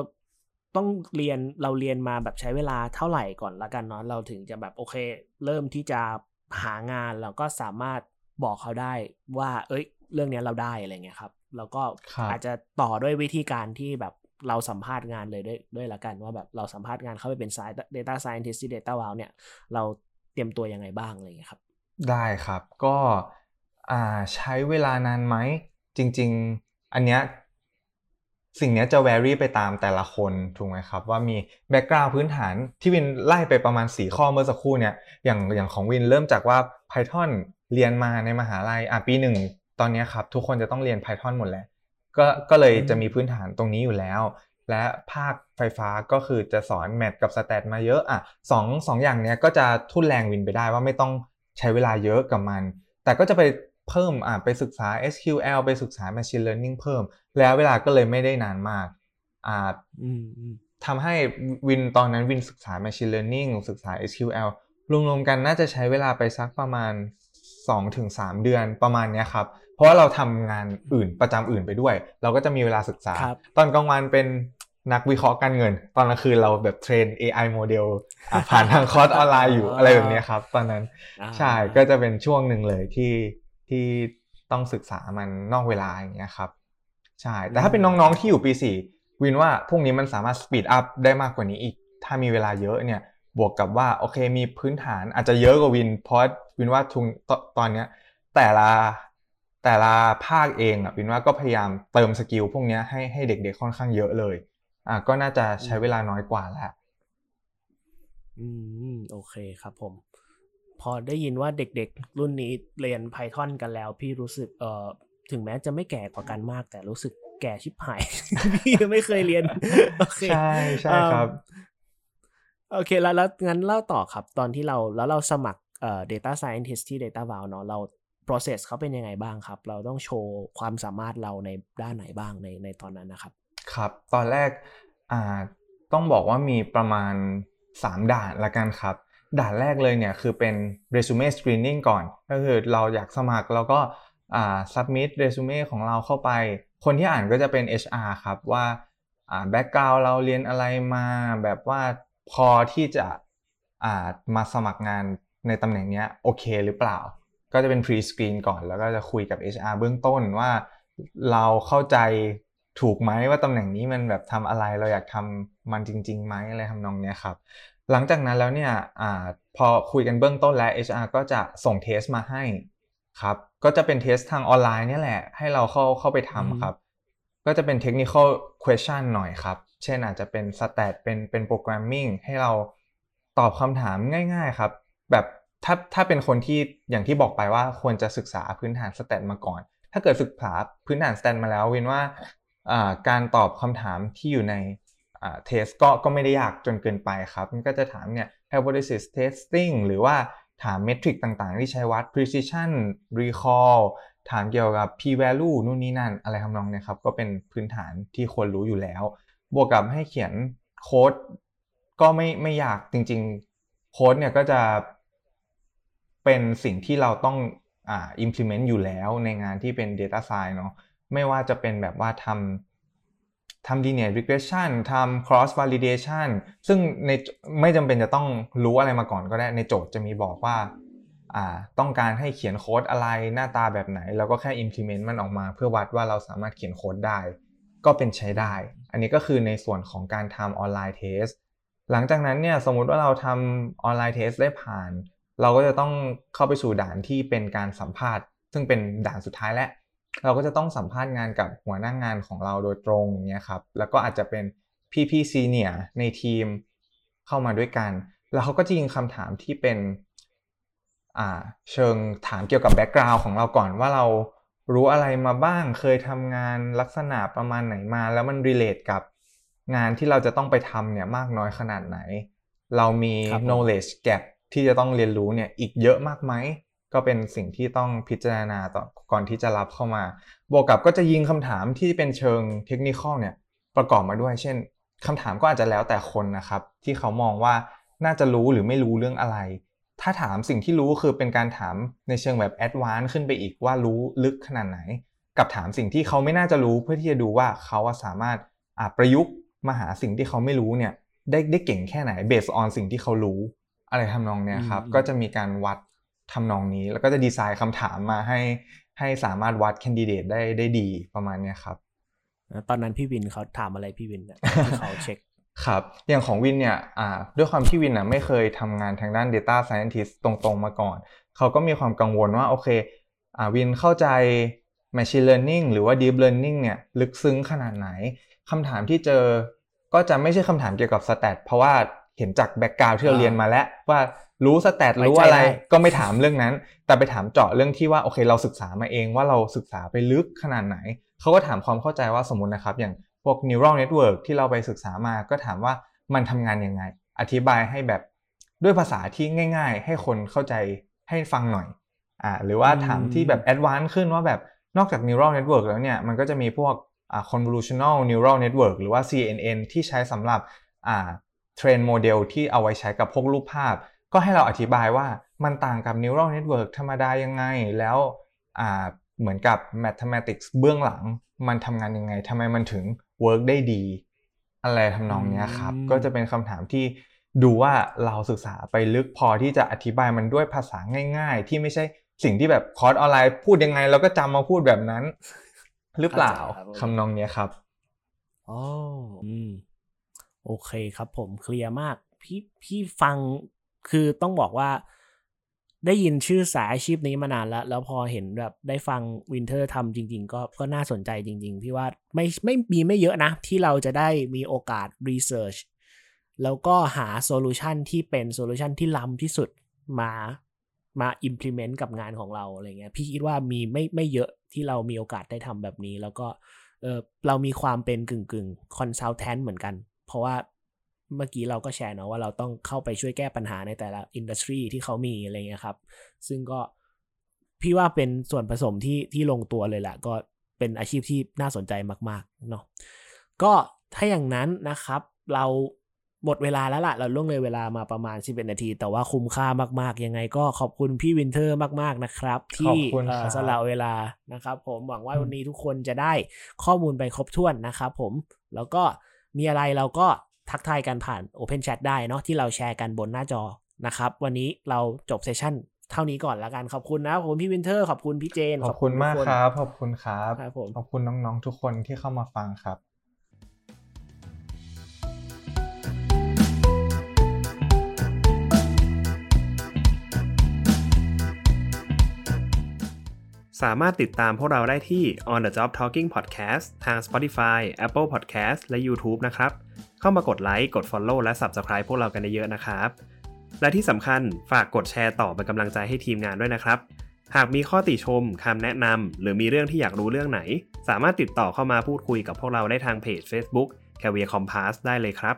ต้องเรียนเราเรียนมาแบบใช้เวลาเท่าไหร่ก่อนละกันเนาะเราถึงจะแบบโอเค เริ่มที่จะ หางานเราก็สามารถบอกเขาได้ว่า เอ้ย เรื่องนี้เราได้อะไรเงี้ยครับแล้วก็อาจจะต่อด้วยวิธีการที่แบบเราสัมภาษณ์งานเลยด้วยด้วยละกันว่าแบบเราสัมภาษณ์งานเข้าไปเป็นสาย Data Scientist ที่ Data Wow เนี่ย เราเตรียมตัวยังไงบ้างอะไรเงี้ยครับ ได้ครับก็ใช้เวลานานไหมจริง ๆ อันเนี้ย สิ่งนี้จะ vary ไปตามแต่ละคนถูกไหมครับ ว่ามีbackground พื้นฐานที่วินไล่ไปประมาณ 4 ข้อเมื่อสักครู่เนี่ยอย่างอย่างของวินเริ่มจากว่า Python เรียนมาในมหาลัยอะปีหนึ่งตอนนี้ครับ ทุกคนจะต้องเรียน Python หมดแล้วก็ก็เลยจะมีพื้นฐานตรงนี้อยู่แล้ว และภาคไฟฟ้าก็คือจะสอน math กับ stat มาเยอะอะสองสองอย่างเนี้ยก็จะทุ่นแรงวินไปได้ว่าไม่ต้องใช้เวลาเยอะกับมัน แต่ก็จะไป เพิ่มอ่าไปศึกษา SQL ไปศึกษา Machine Learning เพิ่ม แล้วเวลาก็เลยไม่ได้นานมากอ่าทำให้วินตอนนั้นวินศึกษา Machine Learning ศึกษา SQL รวมๆกันน่าจะใช้เวลาไปสักประมาณ 2-3 เดือนประมาณนี้ครับ เพราะว่าเราทำงานอื่นประจำอื่นไปด้วย เราก็จะมีเวลาศึกษา ตอนกลางวันเป็นนักวิเคราะห์การเงิน ตอนกลางคืนเราแบบเทรน AI โมเดลผ่านทางคอร์สออนไลน์อยู่อะไรแบบนี้ครับ ตอนนั้นใช่ก็จะเป็นช่วงหนึ่งเลยที่ ที่ต้องศึกษามันนอกเวลาอย่างเงี้ยครับใช่แต่ถ้าเป็นน้องๆที่อยู่ปีสี่วินว่าพวกนี้มันสามารถ speed up ได้มากกว่านี้อีก ถ้ามีเวลาเยอะเนี่ยบวกกับว่าโอเคมีพื้นฐานอาจจะเยอะกว่าวิน เพราะวินว่าถึงตอนเนี้ยแต่ละแต่ละภาคเองอะวินว่าก็พยายามเติม skill พวกนี้ให้ให้เด็กๆค่อนข้างเยอะเลยอะก็น่าจะใช้เวลาน้อยกว่าแล้วอืมโอเคครับผม พอได้ยินว่าเด็กๆ รุ่นนี้เรียน Python กันแล้ว พี่รู้สึกเอ่อถึงแม้จะไม่แก่กว่ากันมาก แต่รู้สึกแก่ชิบหาย พี่ยังไม่เคยเรียนใช่ใช่ครับ โอเคแล้วแล้วงั้นเล่าต่อครับ ตอนที่เราแล้วเราสมัครเอ่อ data scientist ที่ data v a l เนาะเรา process เขาเป็นยังไงบ้างครับ เราต้องโชว์ความสามารถเราในด้านไหนบ้างในในตอนนั้นนะครับ ครับ ตอนแรกอ่าต้องบอกว่ามีประมาณ 3 ด่านละกันครับ ด่านแรกเลยเนี่ยคือเป็น resume screening ก่อน ก็คือเราอยากสมัครแล้วก็อ่า submit resume ของเราเข้าไป คนที่อ่านก็จะเป็น HR ครับว่าอ่า background เราเรียนอะไรมาแบบว่าพอที่จะอ่ามาสมัครงานในตำแหน่งนี้โอเคหรือเปล่า ก็จะเป็น pre screen ก่อนแล้วก็จะคุยกับ HR เบื้องต้นว่าเราเข้าใจถูกไหมว่าตำแหน่งนี้มันแบบทำอะไรเราอยากทำมันจริงๆไหมอะไรทำนองเนี้ยครับ หลังจากนั้นแล้วเนี่ยอพอคุยกันเบื้องต้นแล้ว HR ก็จะส่งเทสมาให้ครับ ก็จะเป็นเทสทางออนไลน์นี่แหละ ให้เราเข้าเข้าไปทำครับ ก็จะเป็น technical question หน่อยครับ เช่นอาจจะเป็น stat เป็นเป็น programming ให้เราตอบคำถามง่าย ๆครับ แบบถ้าถ้าเป็นคนที่อย่างที่บอกไปว่าควรจะศึกษาพื้นฐาน stat มาก่อน ถ้าเกิดศึกษาพื้นฐาน stat มาแล้ววินว่าการตอบคำถามที่อยู่ใน เทสก็ก็ไม่ได้ยากจนเกินไปครับ มันก็จะถามเนี่ย hypothesis testing หรือว่าถามเมทริกต่างๆ ที่ใช้วัด precision recall ถามเกี่ยวกับ p value นู่นนี่นั่นอะไรทำนองเนี่ยครับ ก็เป็นพื้นฐานที่ควรรู้อยู่แล้ว บวกกับให้เขียนโค้ดก็ไม่ไม่ยากจริงๆ โค้ดเนี่ยก็จะเป็นสิ่งที่เราต้องอ่า implement อยู่แล้วในงานที่เป็น data science เนาะไม่ว่าจะเป็นแบบว่าทำ ทำ linear regression ทำ cross validation ซึ่งในไม่จำเป็นจะต้องรู้อะไรมาก่อนก็ได้ในโจทย์จะมีบอกว่าต้องการให้เขียนโค้ดอะไรหน้าตาแบบไหนแล้วก็แค่ implement มันออกมา เพื่อวัดว่าเราสามารถเขียนโค้ดได้ ก็เป็นใช้ได้ อันนี้ก็คือในส่วนของการทำ online test หลังจากนั้นเนี่ยสมมุติว่าเราทำ online test ได้ผ่าน เราก็จะต้องเข้าไปสู่ด่านที่เป็นการสัมภาษณ์ ซึ่งเป็นด่านสุดท้ายและ เราก็จะต้องสัมภาษณ์งานกับหัวหน้างานของเราโดยตรงเนี่ยครับแล้วก็อาจจะเป็นพี่พี่ senior ในทีมเข้ามาด้วยกัน แล้วเขาก็จะยิงคำถามที่เป็นอ่าเชิงถามเกี่ยวกับ background ของเราก่อนว่าเรารู้อะไรมาบ้าง เคยทำงานลักษณะประมาณไหนมา แล้วมันรีเลทกับงานที่เราจะต้องไปทำเนี่ยมากน้อยขนาดไหน เรามี knowledge gap ที่จะต้องเรียนรู้เนี่ยอีกเยอะมากไหม ก็เป็นสิ่งที่ต้องพิจารณาต่อก่อนที่จะรับเข้ามา บวกกับก็จะยิงคำถามที่เป็นเชิงเทคนิคเนี่ยประกอบมาด้วย เช่นคำถามก็อาจจะแล้วแต่คนนะครับ ที่เขามองว่าน่าจะรู้หรือไม่รู้เรื่องอะไร ถ้าถามสิ่งที่รู้คือเป็นการถามในเชิงแบบ advance ขึ้นไปอีกว่ารู้ลึกขนาดไหน กับถามสิ่งที่เขาไม่น่าจะรู้เพื่อที่จะดูว่าเขาสามารถประยุกต์มาหาสิ่งที่เขาไม่รู้เนี่ยได้ได้เก่งแค่ไหน based on สิ่งที่เขารู้ อะไรทำนองเนี้ยครับก็จะมีการวัด ทำนองนี้ แล้วก็จะดีไซน์คำถามมาให้ให้สามารถวัด candidate ได้ได้ดีประมาณนี้ครับ ตอนนั้นพี่วินเขาถามอะไรพี่วินที่เขาเช็คครับอย่างของวินเนี่ยด้วยความที่วินอะไม่เคยทำงานทางด้าน Data Scientist ตรงๆมาก่อน เขาก็มีความกังวลว่าโอเควินเข้าใจ Machine Learning หรือว่า Deep Learning เนี่ยลึกซึ้งขนาดไหนคำถามที่เจอก็จะไม่ใช่คำถามเกี่ยวกับ stat เพราะว่า เห็นจาก background ที่เราเรียนมาแล้ว ว่ารู้ stat รู้อะไรก็ไม่ถามเรื่องนั้น แต่ไปถามเจาะเรื่องที่ว่าโอเคเราศึกษามาเองว่าเราศึกษาไปลึกขนาดไหน เขาก็ถามความเข้าใจว่าสมมตินะครับ อย่างพวก neural network ที่เราไปศึกษามาก็ถามว่ามันทำงานยังไง อธิบายให้แบบด้วยภาษาที่ง่าย ๆ ให้คนเข้าใจให้ฟังหน่อยอ่าหรือว่าถามที่แบบ advance ขึ้นว่าแบบนอกจาก neural network แล้วเนี่ยมันก็จะมีพวกอ่า convolutional neural network หรือว่า CNN ที่ใช้สำหรับอ่า train model ที่เอาไว้ใช้กับพวกรูปภาพ ก็ให้เราอธิบายว่ามันต่างกับ neural network ธรรมดายังไง แล้วอ่าเหมือนกับ mathematics เบื้องหลัง มันทำงานยังไงทำไมมันถึง work ได้ดี อะไรทำนองเนี้ยครับ ก็จะเป็นคำถามที่ดูว่าเราศึกษาไปลึกพอที่จะอธิบายมันด้วยภาษาง่าย ๆ ที่ไม่ใช่สิ่งที่แบบคอร์สออนไลน์พูดยังไงเราก็จำมาพูดแบบนั้น หรือเปล่าเข้าใจครับผมคำนองเนี้ยครับอ๋ออืม โอเคครับผมเคลียร์มาก พี่พี่ฟังคือต้องบอกว่าได้ยินชื่อสายอาชีพนี้มานานแล้ว แล้วพอเห็นแบบได้ฟังวินเทอร์ทำจริง ๆ ก็ก็น่าสนใจจริง ๆ พี่ว่าไม่ไม่มีไม่เยอะนะ ที่เราจะได้มีโอกาส research แล้วก็หา solution ที่เป็น solution ที่ล้ำที่สุดมามา implement กับงานของเราอะไรเงี้ยพี่คิดว่ามีไม่ไม่เยอะที่เรามีโอกาสได้ทำแบบนี้ แล้วก็เออเรามีความเป็นกึ่งกึ่ง consultant เหมือนกัน เพราะว่าเมื่อกี้เราก็แชร์เนาะว่าเราต้องเข้าไปช่วยแก้ปัญหาในแต่ละ industry ที่เขามีอะไรเงี้ยครับ ซึ่งก็พี่ว่าเป็นส่วนผสมที่ที่ลงตัวเลยแหละก็เป็นอาชีพที่น่าสนใจมากๆเนาะก็ถ้าอย่างนั้นนะครับ เราหมดเวลาแล้วล่ะ เราล่วงเลยเวลามาประมาณ 11 นาที แต่ว่าคุ้มค่ามากๆ ยังไงก็ขอบคุณพี่วินเทอร์มากๆนะครับ ที่ขอบคุณเอ่อครับสละเวลานะครับ ผมหวังว่าวันนี้ทุกคนจะได้ข้อมูลไปครบถ้วนนะครับผมแล้วก็ มีอะไรเราก็ทักทายกันผ่าน Open Chat ได้เนาะที่เราแชร์กันบนหน้าจอนะครับ วันนี้เราจบ session เท่านี้ก่อนละกันขอบคุณนะขอบคุณพี่วินเทอร์ขอบคุณพี่เจน ขอบคุณมากทุนครับ ขอบคุณครับครับผมขอบคุณน้องๆทุกคนที่เข้ามาฟังครับ สามารถติดตามพวกเราได้ที่ On the Job Talking Podcast ทาง Spotify, Apple Podcast และ YouTube นะครับ เข้ามากดไลค์ กด Follow และ Subscribe พวกเรากันเยอะๆนะครับ และที่สำคัญฝากกดแชร์ต่อเป็นกำลังใจให้ทีมงานด้วยนะครับ หากมีข้อติชมคำแนะนำหรือมีเรื่องที่อยากรู้เรื่องไหน สามารถติดต่อเข้ามาพูดคุยกับพวกเราได้ทางเพจ Facebook Career Compass ได้เลยครับ